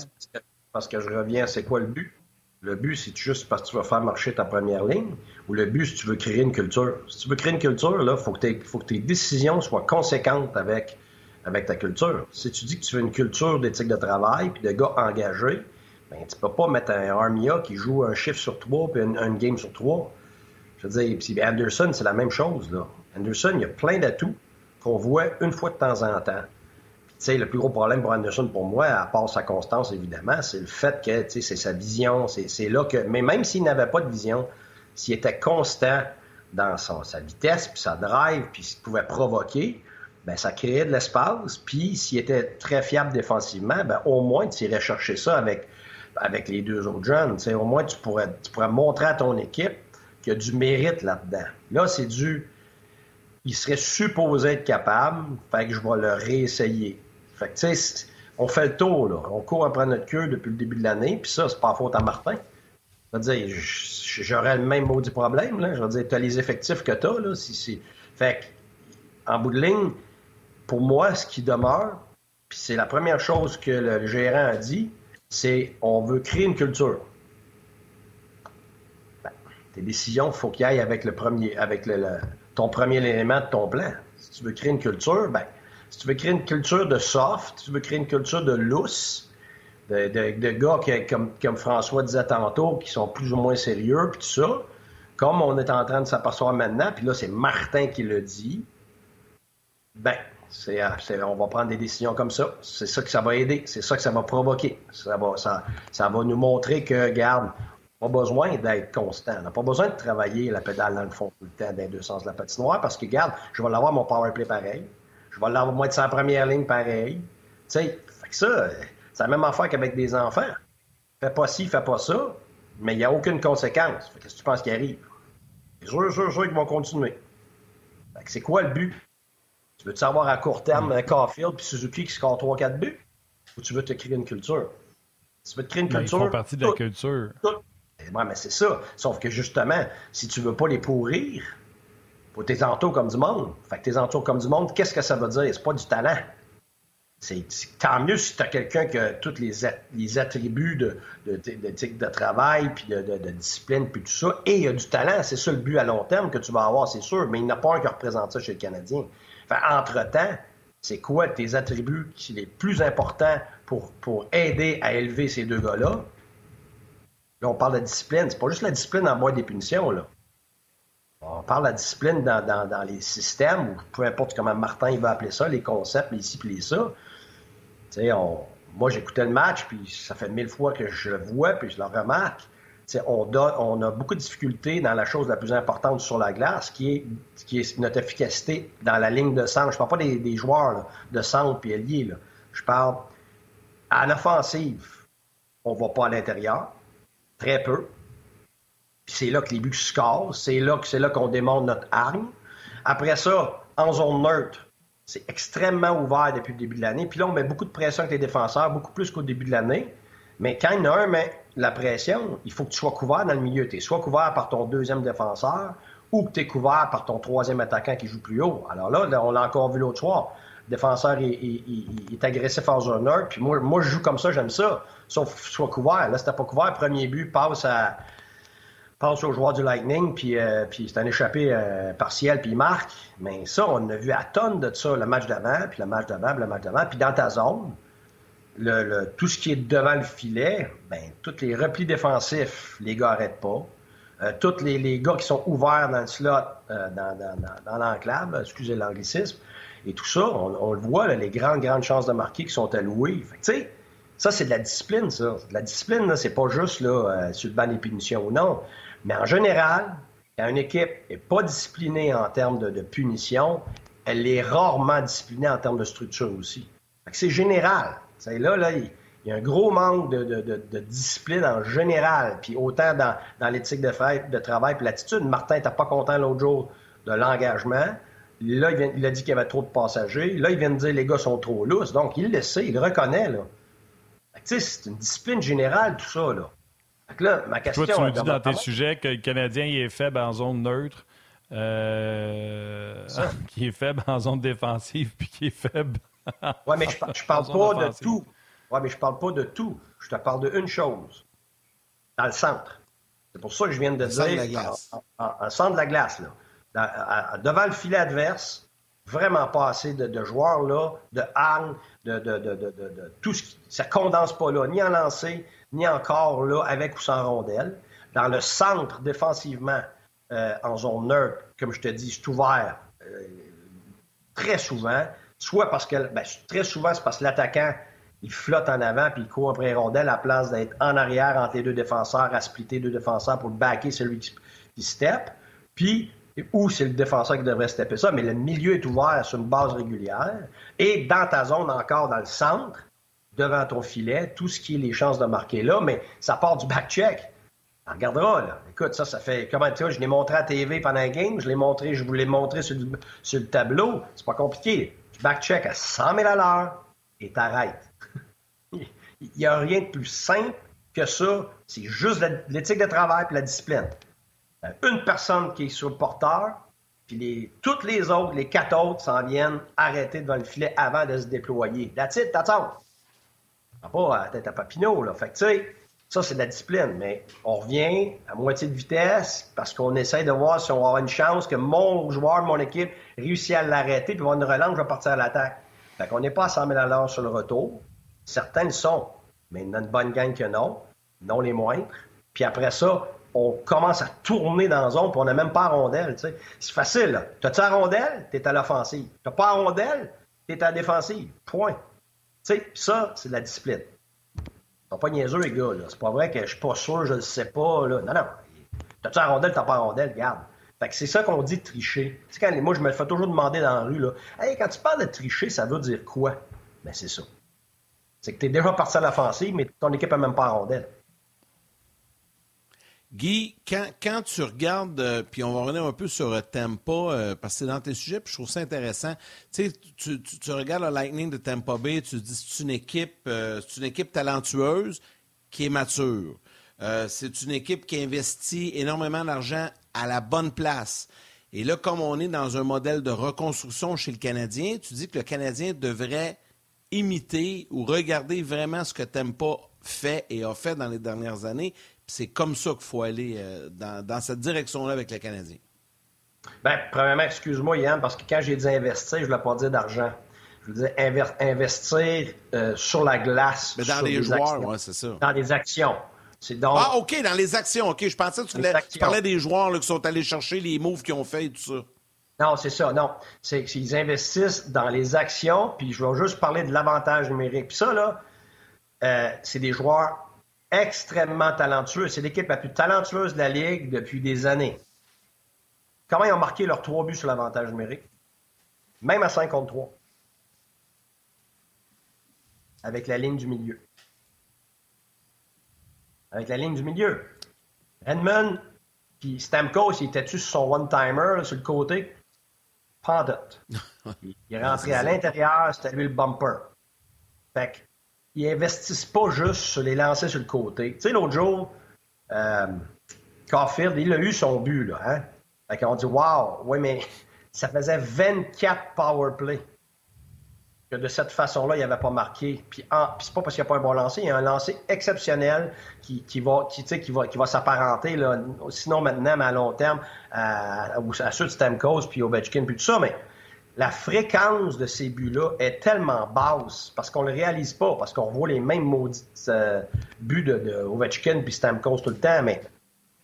parce que je reviens, c'est quoi le but? Le but, c'est juste parce que tu vas faire marcher ta première ligne ou le but, que tu veux créer une culture. Si tu veux créer une culture, il faut, que tes décisions soient conséquentes avec, ta culture. Si tu dis que tu veux une culture d'éthique de travail puis de gars engagés, ben, tu peux pas mettre un Armia qui joue un chiffre sur trois puis une, game sur trois. Je veux dire, puis Anderson, c'est la même chose. Anderson, il y a plein d'atouts qu'on voit une fois de temps en temps le plus gros problème pour Anderson, pour moi, à part sa constance, évidemment, c'est le fait que c'est sa vision. C'est là que. Mais même s'il n'avait pas de vision, s'il était constant dans sa vitesse, puis sa drive, puis s'il pouvait provoquer, ben ça créait de l'espace. Puis s'il était très fiable défensivement, ben au moins tu irais chercher ça avec, les deux autres jeunes. au moins tu pourrais, tu pourrais montrer à ton équipe qu'il y a du mérite là-dedans. Là, c'est du. Il serait supposé être capable, fait que je vais le réessayer. Fait que, on fait le tour, là. On court après notre queue depuis le début de l'année, puis ça, c'est pas faute à Martin. Je veux dire, j'aurais le même maudit problème, là. Je veux dire, t'as les effectifs que t'as, là. Fait que, en bout de ligne, pour moi, ce qui demeure, puis c'est la première chose que le gérant a dit, c'est on veut créer une culture. Ben, tes décisions, il faut qu'ils aillent avec le premier, avec ton premier élément de ton plan. Si tu veux créer une culture, ben, si tu veux créer une culture de soft, tu veux créer une culture de lousse, de, gars qui, comme, François disait tantôt, qui sont plus ou moins sérieux, puis tout ça, comme on est en train de s'apercevoir maintenant, puis là, c'est Martin qui le dit, ben, c'est, on va prendre des décisions comme ça. C'est ça que ça va aider. C'est ça que ça va provoquer. Ça va, nous montrer que, garde, pas besoin d'être constant. On n'a pas besoin de travailler la pédale dans le fond tout le temps, dans les deux sens de la patinoire, parce que, garde, je vais l'avoir mon power play pareil. Je vais l'avoir moi de sa première ligne pareil. Tu sais, ça, c'est la même affaire qu'avec des enfants. Fais pas ci, fais pas ça, mais il n'y a aucune conséquence. Qu'est-ce que tu penses qui arrive? Sûr, sûr, sûr qu'ils vont continuer. c'est quoi le but? Tu veux-tu savoir à court terme hmm. Caulfield puis Suzuki qui score 3-4 buts? Ou tu veux te créer une culture? Tu veux te créer une culture? Ils font partie de la culture. Mais c'est ça. Sauf que justement, si tu veux pas les pourrir, faut tes entours comme du monde. Tes entours comme du monde, qu'est-ce que ça veut dire? C'est pas du talent. C'est, tant mieux si tu as quelqu'un qui a tous les, attributs de, de, de, travail, puis de, discipline, puis tout ça, et il a du talent. C'est ça le but à long terme que tu vas avoir, c'est sûr, mais il n'y a pas un qui représente ça chez le Canadien. Fait, entre-temps, c'est quoi tes attributs qui les plus importants pour, pour aider à élever ces deux gars-là? Là, on parle de discipline. C'est pas juste la discipline en bois des punitions, là. On parle de la discipline dans, les systèmes, ou peu importe comment Martin il va appeler ça, les concepts, les ci, les ça. On, moi, j'écoutais le match, puis ça fait mille fois que je le vois, puis je le remarque. On, on, a beaucoup de difficultés dans la chose la plus importante sur la glace, qui est, notre efficacité dans la ligne de centre. Je parle pas des, joueurs de centre et alliés. Je parle en offensive. On va pas à l'intérieur, très peu. C'est là que les buts scorent. C'est là que c'est là qu'on démontre notre arme. Après ça, en zone neutre, c'est extrêmement ouvert depuis le début de l'année. Puis là, on met beaucoup de pression avec les défenseurs, beaucoup plus qu'au début de l'année. Mais quand il y en a un la pression, il faut que tu sois couvert dans le milieu. Tu es soit couvert par ton deuxième défenseur ou que tu es couvert par ton troisième attaquant qui joue plus haut. Alors là, on l'a encore vu l'autre soir. Le défenseur est, agressif en zone 1, puis moi, moi, je joue comme ça, j'aime ça. Sauf que soit couvert. Là, c'était pas couvert. Premier but, passe à, passe au joueur du Lightning, puis, euh, puis c'est un échappé euh, partiel, puis il marque. Mais ça, on a vu à tonnes de ça, le match d'avant, puis le match d'avant, puis le match d'avant. Puis dans ta zone, le, tout ce qui est devant le filet, ben, tous les replis défensifs, les gars n'arrêtent pas. Euh, tous les, les, gars qui sont ouverts dans le slot, dans, dans, dans, l'enclave, excusez l'anglicisme, et tout ça, on, le voit, les grandes, grandes chances de marquer qui sont allouées. Tu sais, ça, c'est de la discipline, ça. La discipline, c'est pas juste là, sur le banc des punitions. Non. Mais en général, quand une équipe n'est pas disciplinée en termes de, punition, elle est rarement disciplinée en termes de structure aussi. C'est général. là, il y a un gros manque de, discipline en général. Puis autant dans, l'éthique de, de travail et l'attitude. Martin n'était pas content l'autre jour de l'engagement. Là, il, a dit qu'il y avait trop de passagers. Là, il vient de dire que les gars sont trop lousses. Donc, il le sait, il le reconnaît. C'est une discipline générale, tout ça. Là. Là, ma question, Toi, tu me dis dans tes sujets que le Canadien est faible en zone neutre, euh, qui est faible en zone défensive, puis qui est faible. oui, mais je, ne parle pas de tout. Oui, mais je parle pas de tout. Je te parle d'une chose. Dans le centre. C'est pour ça que je viens de le dire. De glace. En, centre de la glace, là. devant le filet adverse, vraiment pas assez de, joueurs là, de armes, de, de, tout ce qui. Ça condense pas là, ni en lancer, ni encore là, avec ou sans rondelle. Dans le centre, défensivement, euh, en zone neutre, comme je te dis, c'est ouvert euh, très souvent. Soit parce que, ben, très souvent, c'est parce que l'attaquant, il flotte en avant puis il court après rondelle à place d'être en arrière entre les deux défenseurs, à splitter deux défenseurs pour backer celui qui, qui step. Puis, ou c'est le défenseur qui devrait stepper ça, mais le milieu est ouvert sur une base régulière. Et dans ta zone, encore dans le centre, devant ton filet, tout ce qui est les chances de marquer là, mais ça part du back-check. On regardera, là. Écoute, ça, ça fait. Comment tu vois, je l'ai montré à TV pendant un game, je l'ai montré, je vous l'ai montré sur le, tableau. C'est pas compliqué. Tu back-check à 100 000 à l'heure et t'arrêtes. Il n'y a rien de plus simple que ça. C'est juste l'éthique de travail et la discipline. Euh, une personne qui est sur le porteur, puis toutes les autres, les quatre autres, s'en viennent arrêter devant le filet avant de se déployer. That's it, pas à tête à Papineau, là. Fait que, tu sais, ça, c'est de la discipline. Mais on revient à moitié de vitesse parce qu'on essaie de voir si on va une chance que mon joueur, mon équipe, réussit à l'arrêter, puis avoir une relance, je vais partir à l'attaque. Fait qu'on n'est pas à 100 000 à sur le retour. Certains le sont, mais il y a une bonne gang que non, non les moindres. Puis après ça, on commence à tourner dans la zone, puis on n'a même pas à rondelle. C'est facile. T'as-tu à rondelle? T'es à l'offensive. T'as pas à rondelle? T'es à la défensive. Point. Sais, ça, c'est de la discipline. Ils sont pas niaiseux, les gars. C'est pas vrai que je suis pas sûr, je ne sais pas. Là. Non, non. T'as-tu un rondelle, t'as pas un rondelle, regarde. Fait que c'est ça qu'on dit tricher. Tu sais, quand, moi, je me fais toujours demander dans la rue, là, hey, quand tu parles de tricher, ça veut dire quoi? Ben, c'est ça. C'est que tu es déjà parti à l'offensive, mais ton équipe n'a même pas un rondelle. Guy, quand, tu regardes, euh, puis on va revenir un peu sur Tampa, euh, parce que c'est dans tes sujets, puis je trouve ça intéressant. Tu, tu, tu regardes le Lightning de Tampa Bay, tu te dis c'est une équipe, euh, c'est une équipe talentueuse qui est mature. c'est une équipe qui investit énormément d'argent à la bonne place. Et là, comme on est dans un modèle de reconstruction chez le Canadien, tu dis que le Canadien devrait imiter ou regarder vraiment ce que Tampa fait et a fait dans les dernières années c'est comme ça qu'il faut aller euh, dans, cette direction-là avec les Canadiens. Bien, premièrement, excuse-moi, Yann, parce que quand j'ai dit investir, je ne voulais pas dire d'argent. Je veux dire investir euh, sur la glace. Mais dans les joueurs, oui, c'est ça. Dans des actions. Donc... Ah, OK, dans les actions. OK, je pensais que tu, parlais des joueurs qui sont allés chercher les moves qu'ils ont fait et tout ça. Non, c'est ça. Non, c'est qu'ils investissent dans les actions, puis je vais juste parler de l'avantage numérique. Puis ça, là, euh, c'est des joueurs extrêmement talentueux. C'est l'équipe la plus talentueuse de la Ligue depuis des années. Comment ils ont marqué leurs trois buts sur l'avantage numérique? Même à 5 contre 3. Avec la ligne du milieu. Avec la ligne du milieu. Edmund, puis Stamkos, il était-tu sur son one-timer, sur le côté? Pas Il est rentré à l'intérieur, c'était lui le bumper. Fait ils investissent pas juste sur les lancers sur le côté. Tu sais, l'autre jour, euh, Caulfield, il a eu son but, là. Hein? Fait qu'on dit, wow, oui, mais ça faisait 24 power play que de cette façon-là, il n'avait pas marqué. Puis, c'est pas parce qu'il n'y a pas un bon lancer, il y a un lancer exceptionnel qui, va, qui, va, qui va s'apparenter, sinon maintenant, mais à long terme, à, à ceux de Stamkos, puis Ovechkin, puis tout ça. Mais la fréquence de ces buts-là est tellement basse parce qu'on ne le réalise pas, parce qu'on voit les mêmes maudits euh, buts de, Ovechkin puis Stamkos tout le temps. Mais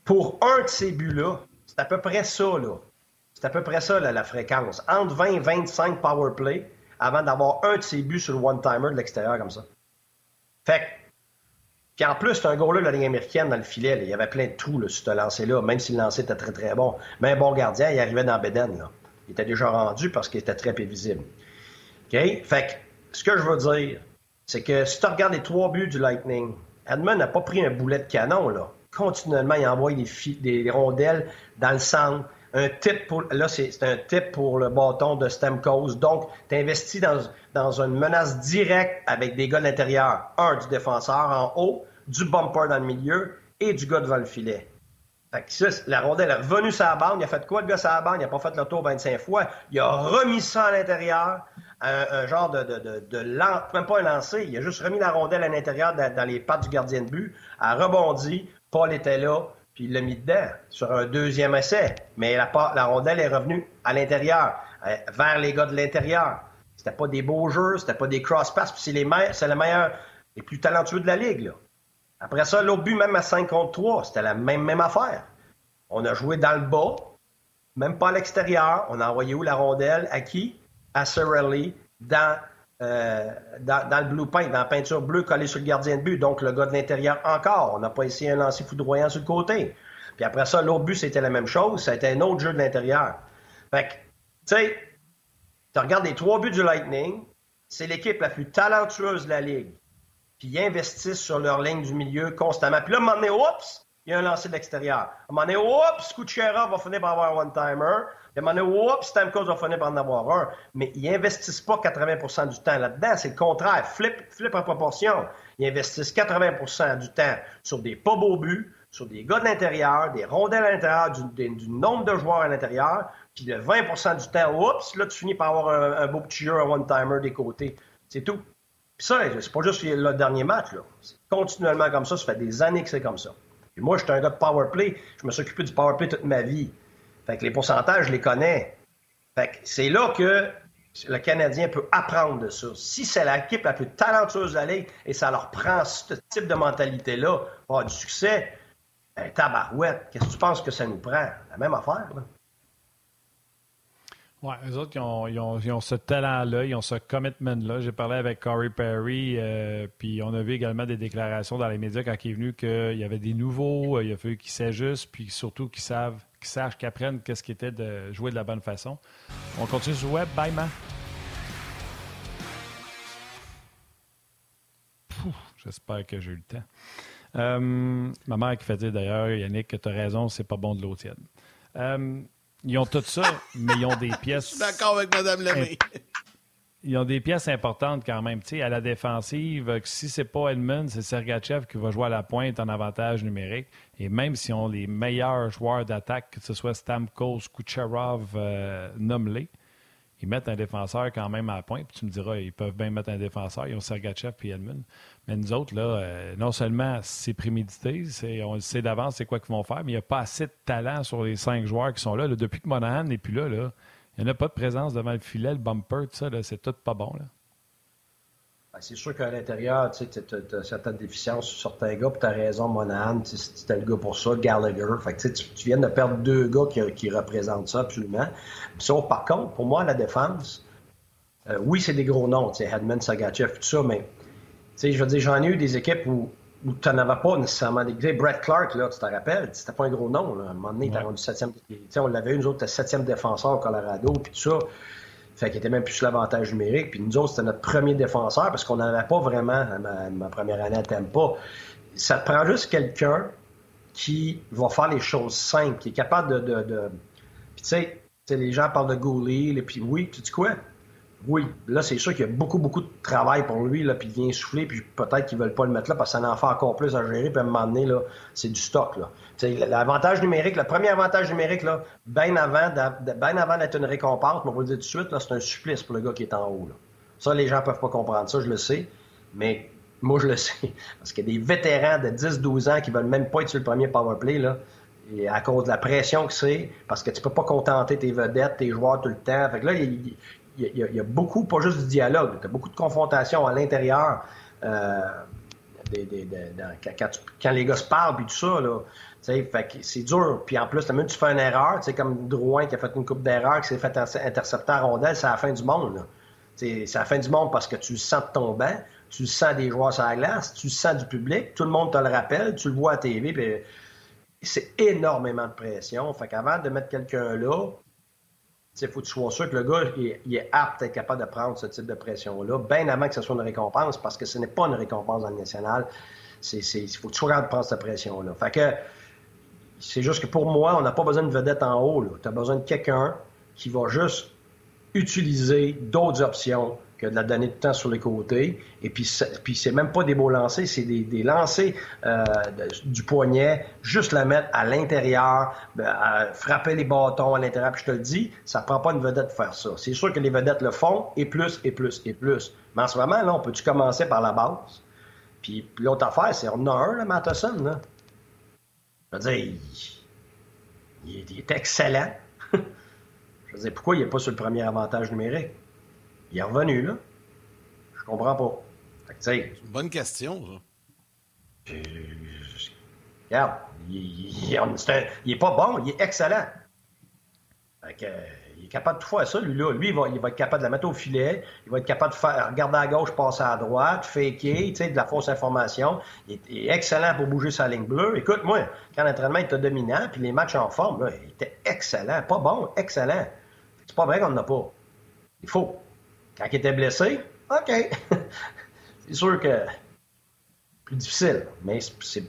pour un de ces buts-là, c'est à peu près ça. C'est à peu près ça, la fréquence. Entre 20 et 25 power play avant d'avoir un de ces buts sur le one-timer de l'extérieur comme ça. Fait puis en plus, c'est un de la ligne américaine dans le filet. Il y avait plein de trous là, sur ce lancer-là, même si le lancer était très, très bon. Mais un bon gardien, il arrivait dans Beden. Là. Il était déjà rendu parce qu'il était très prévisible. OK? Fait que, ce que je veux dire, c'est que si tu regardes les trois buts du Lightning, Edmund n'a pas pris un boulet de canon, là. Continuellement, il envoie des, rondelles dans le centre. Un tip pour, là, c'est un tip pour le bâton de Stemco's. Donc, tu investis dans, dans une menace directe avec des gars de l'intérieur. Un, du défenseur en haut, du bumper dans le milieu et du gars devant le filet. Fait que la rondelle est revenue sur la bande. Il a fait quoi, le gars sur la bande? Il n'a pas fait le tour 25 fois. Il a remis ça à l'intérieur. Un, genre de, de, de, même pas un lancer. Il a juste remis la rondelle à l'intérieur dans, les pattes du gardien de but. A rebondi. Paul était là. Puis il l'a mis dedans sur un deuxième essai. Mais la, rondelle est revenue à l'intérieur, euh, vers les gars de l'intérieur. C'était pas des beaux jeux, c'était pas des cross-pass. Puis c'est les, c'est le meilleur, les plus talentueux de la ligue. Là. Après ça, l'autre but, même à 5 contre 3, c'était la même, même affaire. On a joué dans le bas, même pas à l'extérieur. On a envoyé où la rondelle? À qui? À Sorelli, dans, euh, dans, dans, le blue paint, dans la peinture bleue collée sur le gardien de but. Donc, le gars de l'intérieur encore. On n'a pas essayé un lancer foudroyant sur le côté. Puis après ça, l'autre but, c'était la même chose. C'était un autre jeu de l'intérieur. Fait que, tu sais, tu regardes les trois buts du Lightning, c'est l'équipe la plus talentueuse de la Ligue puis ils investissent sur leur ligne du milieu constamment. Puis là, à un moment donné, oups, il y a un lancer de l'extérieur. À un moment donné, oups, Kuchera va finir par avoir un one-timer. À un moment donné, oups, Stamkos va finir par en avoir un. Mais ils investissent pas 80% du temps là-dedans. C'est le contraire. Flip, flip en proportion. Ils investissent 80% du temps sur des pas beaux buts, sur des gars de l'intérieur, des rondelles à l'intérieur, du, nombre de joueurs à l'intérieur. Puis le 20% du temps, oups, là, tu finis par avoir un, beau petit jeu, un one-timer des côtés. C'est tout ça, c'est pas juste le dernier match, là. C'est continuellement comme ça. Ça fait des années que c'est comme ça. Et moi, j'étais un gars de power play. Je me suis occupé du power play toute ma vie. Fait que les pourcentages, je les connais. Fait que c'est là que le Canadien peut apprendre de ça. Si c'est l'équipe la plus talentueuse de la et ça leur prend ce type de mentalité-là pour avoir du succès, ben, tabarouette, qu'est-ce que tu penses que ça nous prend? La même affaire, là. Oui, eux autres, ils ont, ils ont, ce talent-là, ils ont ce commitment-là. J'ai parlé avec Corey Perry, euh, puis on a vu également des déclarations dans les médias quand il est venu qu'il y avait des nouveaux, euh, il a fallu qu'ils s'ajustent, puis surtout qu'ils savent, qu'ils sachent, qu'ils apprennent qu'est-ce qui était de jouer de la bonne façon. On continue sur le web. Bye, man. J'espère que j'ai eu le temps. Euh, ma mère qui fait dire d'ailleurs, Yannick, que tu as raison, c'est pas bon de l'eau tiède. Ils ont tout ça, mais ils ont des pièces. D'accord avec Mme Lemay. Ils ont des pièces importantes quand même. à la défensive, si c'est pas Edmund, c'est Sergachev qui va jouer à la pointe en avantage numérique. Et même si on les meilleurs joueurs d'attaque, que ce soit Stamkos, Kucherov, euh, ils mettent un défenseur quand même à la pointe. Puis tu me diras, ils peuvent bien mettre un défenseur. Ils ont Sergachev et Edmund. Mais nous autres, là, euh, non seulement c'est prémédité, on sait d'avance c'est quoi qu'ils vont faire, mais il n'y a pas assez de talent sur les cinq joueurs qui sont là. depuis que Monahan n'est plus là, il n'y a pas de présence devant le filet, le bumper, tout ça, c'est tout pas bon. Là. Ben, c'est sûr qu'à l'intérieur, tu as, certaines déficiences sur certains gars, puis tu as raison, Monahan, c'était le gars pour ça, Gallagher. Tu, viens de perdre deux gars qui, représentent ça absolument. Par contre, pour moi, la défense, euh, oui, c'est des gros noms, Hedman, Sagachev, tout ça, mais je veux dire, j'en ai eu des équipes où, où tu n'en avais pas nécessairement des. Brett Clark, là, tu te rappelles, c'était pas un gros nom. Là. À un moment donné, il était rendu septième. On l'avait eu, nous autres, septième défenseur au Colorado, puis tout ça. Fait qu'il était même plus sur l'avantage numérique. Puis nous autres, c'était notre premier défenseur parce qu'on n'en avait pas vraiment ma, première année à Tampa. Ça te prend juste quelqu'un qui va faire les choses simples, qui est capable de. de, Puis tu sais, les gens parlent de Gouli, puis oui, tu dis quoi? Oui, là, c'est sûr qu'il y a beaucoup, beaucoup de travail pour lui, là, puis il vient souffler, puis peut-être qu'ils veulent pas le mettre là parce que ça en fait encore plus à gérer, puis à un moment donné, là, c'est du stock, là. L'avantage numérique, le premier avantage numérique, là, bien avant, bien avant d'être une récompense, on va le dire tout de suite, là, c'est un supplice pour le gars qui est en haut, là. Ça, les gens peuvent pas comprendre ça, je le sais, mais moi, je le sais. Parce qu'il y a des vétérans de 10-12 ans qui veulent même pas être sur le premier power play, là. À cause de la pression que c'est, parce que tu peux pas contenter tes vedettes, tes joueurs tout le temps. Fait que là, il, il y, a, beaucoup, pas juste du dialogue, tu as beaucoup de confrontations à l'intérieur. Euh, quand, les gars se parlent puis tout ça, là, c'est dur. Puis en plus, même tu fais une erreur, comme Drouin qui a fait une coupe d'erreur, qui s'est fait intercepter en rondelle, c'est la fin du monde. C'est la fin du monde parce que tu sens de ton banc, tu sens des joueurs sur la glace, tu sens du public, tout le monde te le rappelle, tu le vois à TV, puis c'est énormément de pression. Fait qu'avant de mettre quelqu'un là, il faut que tu sois sûr que le gars il, est apte à être capable de prendre ce type de pression-là, bien avant que ce soit une récompense, parce que ce n'est pas une récompense dans le national. Il faut que tu sois capable de prendre cette pression-là. Fait que c'est juste que pour moi, on n'a pas besoin de vedette en haut. Tu as besoin de quelqu'un qui va juste utiliser d'autres options que de la donner de temps sur les côtés. Et puis, puis c'est même pas des beaux lancers, c'est des, des lancers euh, du poignet, juste la mettre à l'intérieur, ben, frapper les bâtons à l'intérieur. Puis je te le dis, ça prend pas une vedette de faire ça. C'est sûr que les vedettes le font, et plus, et plus, et plus. Mais en ce moment, là, on peut-tu commencer par la base? Puis, l'autre affaire, c'est on a un, là, Matheson, là. Je veux dire, il, est excellent. je veux dire, pourquoi il n'est pas sur le premier avantage numérique? Il est revenu, là. Je comprends pas. C'est une bonne question, ça. regarde, il, il, est pas bon, il est excellent. il est capable de tout faire ça, lui-là. Lui, il va, il va, être capable de la mettre au filet, il va être capable de faire, regarder à gauche, passer à droite, faker, tu sais, de la fausse information. Il est, excellent pour bouger sa ligne bleue. Écoute, moi, quand l'entraînement était dominant, puis les matchs en forme, il était excellent. Pas bon, excellent. C'est pas vrai qu'on n'en a pas. Il faut. Quand il était blessé, OK. c'est sûr que plus difficile. Mais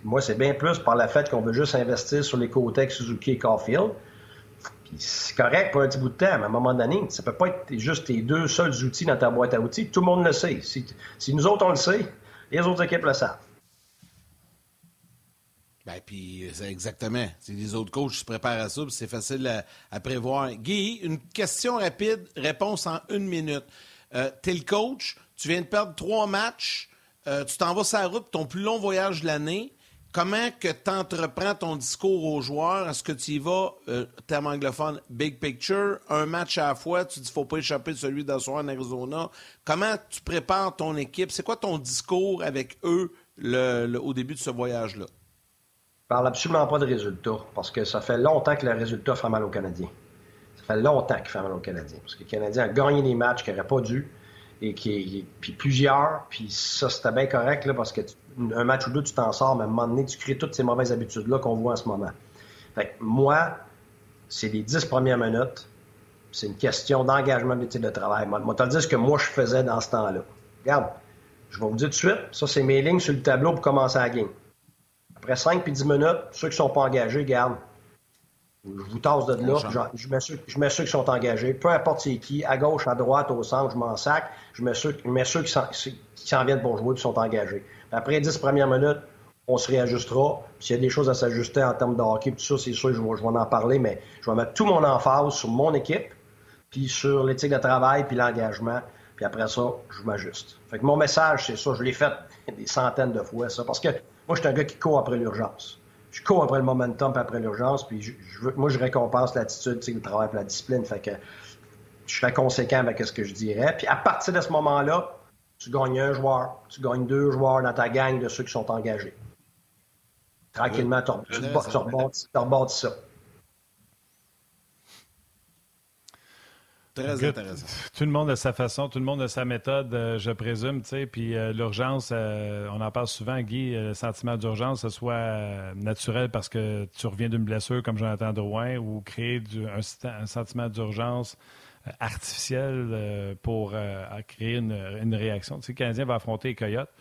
moi, c'est bien plus par le fait qu'on veut juste investir sur les côtés Suzuki et Caulfield. C'est correct pour un petit bout de temps, mais à un moment donné, ça peut pas être juste tes deux seuls outils dans ta boîte à outils. Tout le monde le sait. Si, nous autres, on le sait, les autres équipes le savent. Ben, puis, exactement. les autres coachs se préparent à ça, c'est facile à, prévoir. Guy, une question rapide, réponse en une minute. Euh, tu es le coach, tu viens de perdre trois matchs, euh, tu t'en vas sur la route, ton plus long voyage de l'année. Comment que tu entreprends ton discours aux joueurs? Est-ce que tu y vas, euh, terme anglophone, big picture, un match à la fois, tu dis faut pas échapper celui d'asseoir en Arizona. Comment tu prépares ton équipe? C'est quoi ton discours avec eux au début de ce voyage-là? Je parle absolument pas de résultats, parce que ça fait longtemps que le résultat fait mal aux Canadiens. Ça fait longtemps qu'il fait Canadiens. Parce que le Canadien a gagné des matchs qu'il n'aurait pas dû. Et qui, puis plusieurs, puis ça, c'était bien correct, là, parce que un match ou deux, tu t'en sors, mais à un moment donné, tu crées toutes ces mauvaises habitudes-là qu'on voit en ce moment. Fait moi, c'est les dix premières minutes. C'est une question d'engagement de de travail. Moi, moi dire ce que moi, je faisais dans ce temps-là. Regarde, je vais vous dire tout de suite, ça, c'est mes lignes sur le tableau pour commencer la game. Après 5 puis 10 minutes, ceux qui ne sont pas engagés, garde, je vous tasse de là, je, mets ceux, je mets ceux qui sont engagés, peu importe c'est qui, à gauche, à droite, au centre, je m'en sac, je mets ceux, ceux qui s'en viennent pour jouer, qui sont engagés. Après 10 premières minutes, on se réajustera. S'il y a des choses à s'ajuster en termes de hockey, tout ça, c'est sûr, je vais, je vais en parler, mais je vais mettre tout mon emphase sur mon équipe, puis sur l'éthique de travail, puis l'engagement, puis après ça, je m'ajuste. Fait que mon message, c'est ça, je l'ai fait des centaines de fois, ça, parce que moi, je suis un gars qui court après l'urgence je cours après le momentum et après l'urgence, puis je, moi, je récompense l'attitude, le travail et la discipline. Fait que je serais conséquent avec ce que je dirais. Puis à partir de ce moment-là, Tu gagnes un joueur, tu gagnes deux joueurs dans ta gang de ceux qui sont engagés. Tranquillement, tu rebondis ça. Très intéressant. Tout le monde a sa façon, tout le monde a sa méthode, euh, je présume, tu sais. Puis euh, l'urgence, euh, on en parle souvent, Guy, le sentiment d'urgence, ce soit naturel parce que tu reviens d'une blessure comme Jonathan Drouin ou créer un, sentiment d'urgence artificiel pour créer une, réaction. Tu sais, le Canadien va affronter les Coyotes.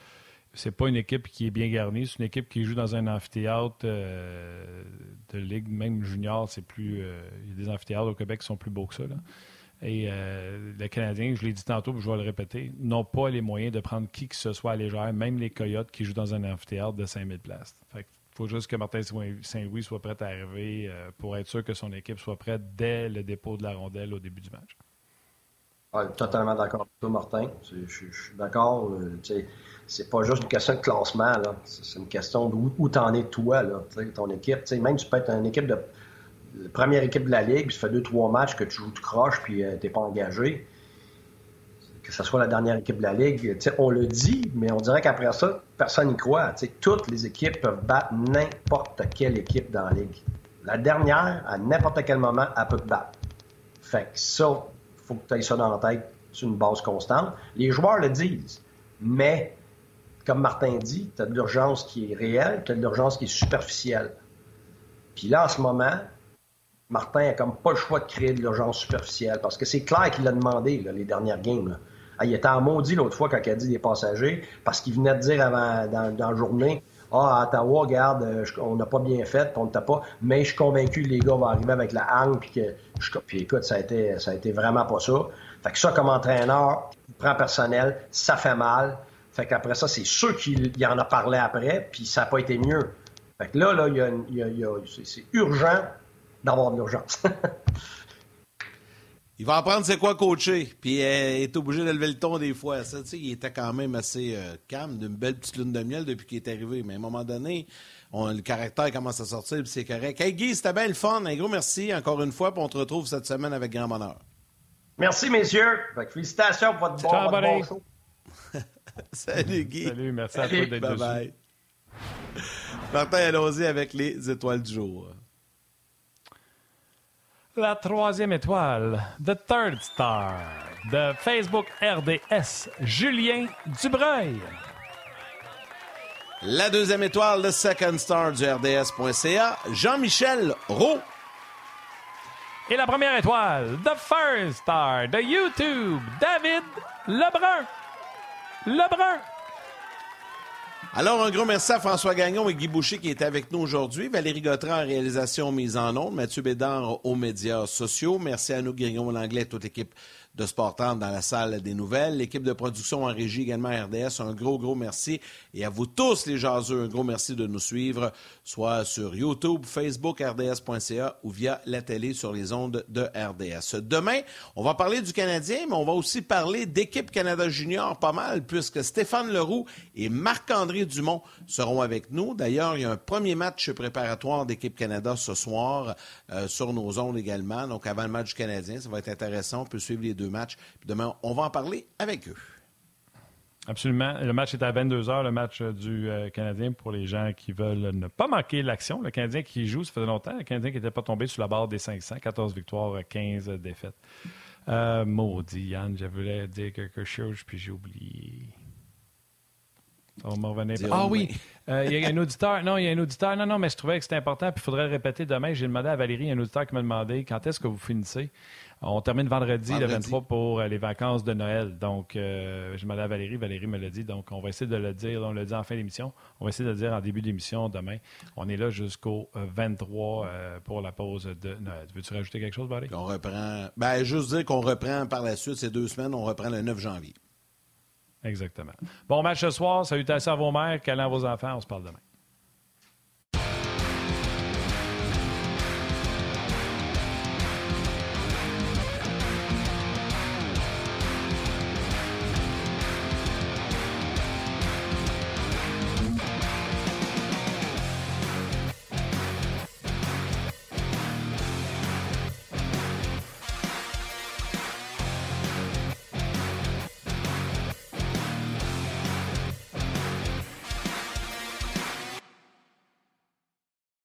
C'est pas une équipe qui est bien garnie, c'est une équipe qui joue dans un amphithéâtre de ligue, même junior, c'est plus. Il y a des amphithéâtres au Québec qui sont plus beaux que ça. Là. Et euh, les Canadiens, je l'ai dit tantôt, je vais le répéter, n'ont pas les moyens de prendre qui que ce soit à légère, même les Coyotes qui jouent dans un amphithéâtre de 5000 places. il faut juste que Martin Saint-Louis soit prêt à arriver euh, pour être sûr que son équipe soit prête dès le dépôt de la rondelle au début du match. totalement d'accord avec toi, Martin. Je, suis d'accord. Euh, c'est pas juste une question de classement. C'est une question d'où tu en es toi, là, ton équipe. Même tu peux être une équipe de première équipe de la Ligue, ça fait deux, trois matchs que tu joues, tu croches, puis euh, tu n'es pas engagé. Que ce soit la dernière équipe de la Ligue, on le dit, mais on dirait qu'après ça, personne n'y croit. toutes les équipes peuvent battre n'importe quelle équipe dans la Ligue. La dernière, à n'importe quel moment, elle peut te battre. Fait que ça, il faut que tu aies ça dans la tête sur une base constante. Les joueurs le disent, mais comme Martin dit, tu as de l'urgence qui est réelle, tu as de l'urgence qui est superficielle. Puis là, en ce moment, Martin a comme pas le choix de créer de l'urgence superficielle parce que c'est clair qu'il l'a demandé les dernières games. Ah, il était en maudit l'autre fois quand il a dit des passagers parce qu'il venait de dire avant dans, la journée Ah, à Ottawa, regarde, euh, on n'a pas bien fait, on ne t'a pas, mais je suis convaincu que les gars vont arriver avec la hangue puis que puis écoute, ça a été ça a été vraiment pas ça. Fait que ça, comme entraîneur, il prend personnel, ça fait mal. Fait qu'après ça, c'est sûr qu'il en a parlé après, puis ça n'a pas été mieux. Fait que là, là, y c'est urgent d'avoir de l'urgence. il va apprendre c'est quoi coacher, puis euh, il est obligé de lever le ton des fois. Ça, il était quand même assez euh, calme, d'une belle petite lune de miel depuis qu'il est arrivé. Mais à un moment donné, le caractère commence à sortir, puis c'est correct. Hey Guy, c'était bien le fun. Un gros merci encore une fois, puis on te retrouve cette semaine avec grand bonheur. Merci, messieurs. félicitations pour votre, bon, bon show. Salut, Guy. Salut, merci à toi d'être Bye bye. Martin, allons-y avec les étoiles du jour. La troisième étoile, The Third Star, de Facebook RDS, Julien Dubreuil. La deuxième étoile, The Second Star du RDS.ca, Jean-Michel Roux. Et la première étoile, The First Star de YouTube, David Lebrun. Lebrun. Alors, un gros merci à François Gagnon et Guy Boucher qui étaient avec nous aujourd'hui. Valérie Gautran en réalisation mise en ondes. Mathieu Bédard aux médias sociaux. Merci à nous, Guillaume Langlais, toute l'équipe de Sportante dans la salle des nouvelles. L'équipe de production en régie également RDS, un gros, gros merci. Et à vous tous, les jaseux, un gros merci de nous suivre, soit sur YouTube, Facebook, RDS.ca ou via la télé sur les ondes de RDS. Demain, on va parler du Canadien, mais on va aussi parler d'équipe Canada Junior pas mal, puisque Stéphane Leroux et Marc-André Dumont seront avec nous. D'ailleurs, il y a un premier match préparatoire d'équipe Canada ce soir euh, sur nos ondes également. Donc, avant le match du Canadien, ça va être intéressant. On peut suivre les deux matchs. demain, on va en parler avec eux. Absolument. Le match est à 22 h, le match euh, du euh, Canadien, pour les gens qui veulent ne pas manquer l'action. Le Canadien qui joue, ça faisait longtemps. Le Canadien qui n'était pas tombé sur la barre des 500, 14 victoires, 15 défaites. Euh, maudit, Yann, je voulais dire quelque chose, puis j'ai oublié. On revenir. Ah oui, il y a un auditeur. Non, il y a un auditeur. Non, non, mais je trouvais que c'était important, puis il faudrait le répéter demain. J'ai demandé à Valérie, il y a un auditeur qui m'a demandé quand est-ce que vous finissez. On termine vendredi, le 23 pour euh, les vacances de Noël. Donc, euh, je demandais à Valérie. Valérie me l'a dit. Donc, on va essayer de le dire. On le dit en fin d'émission. On va essayer de le dire en début d'émission demain. On est là jusqu'au 23 euh, pour la pause de Noël. Veux-tu rajouter quelque chose, Valérie? On reprend. Ben, juste dire qu'on reprend par la suite ces deux semaines. On reprend le 9 janvier. Exactement. Bon match ce soir. Salutations à vos mères. Câlins à vos enfants. On se parle demain.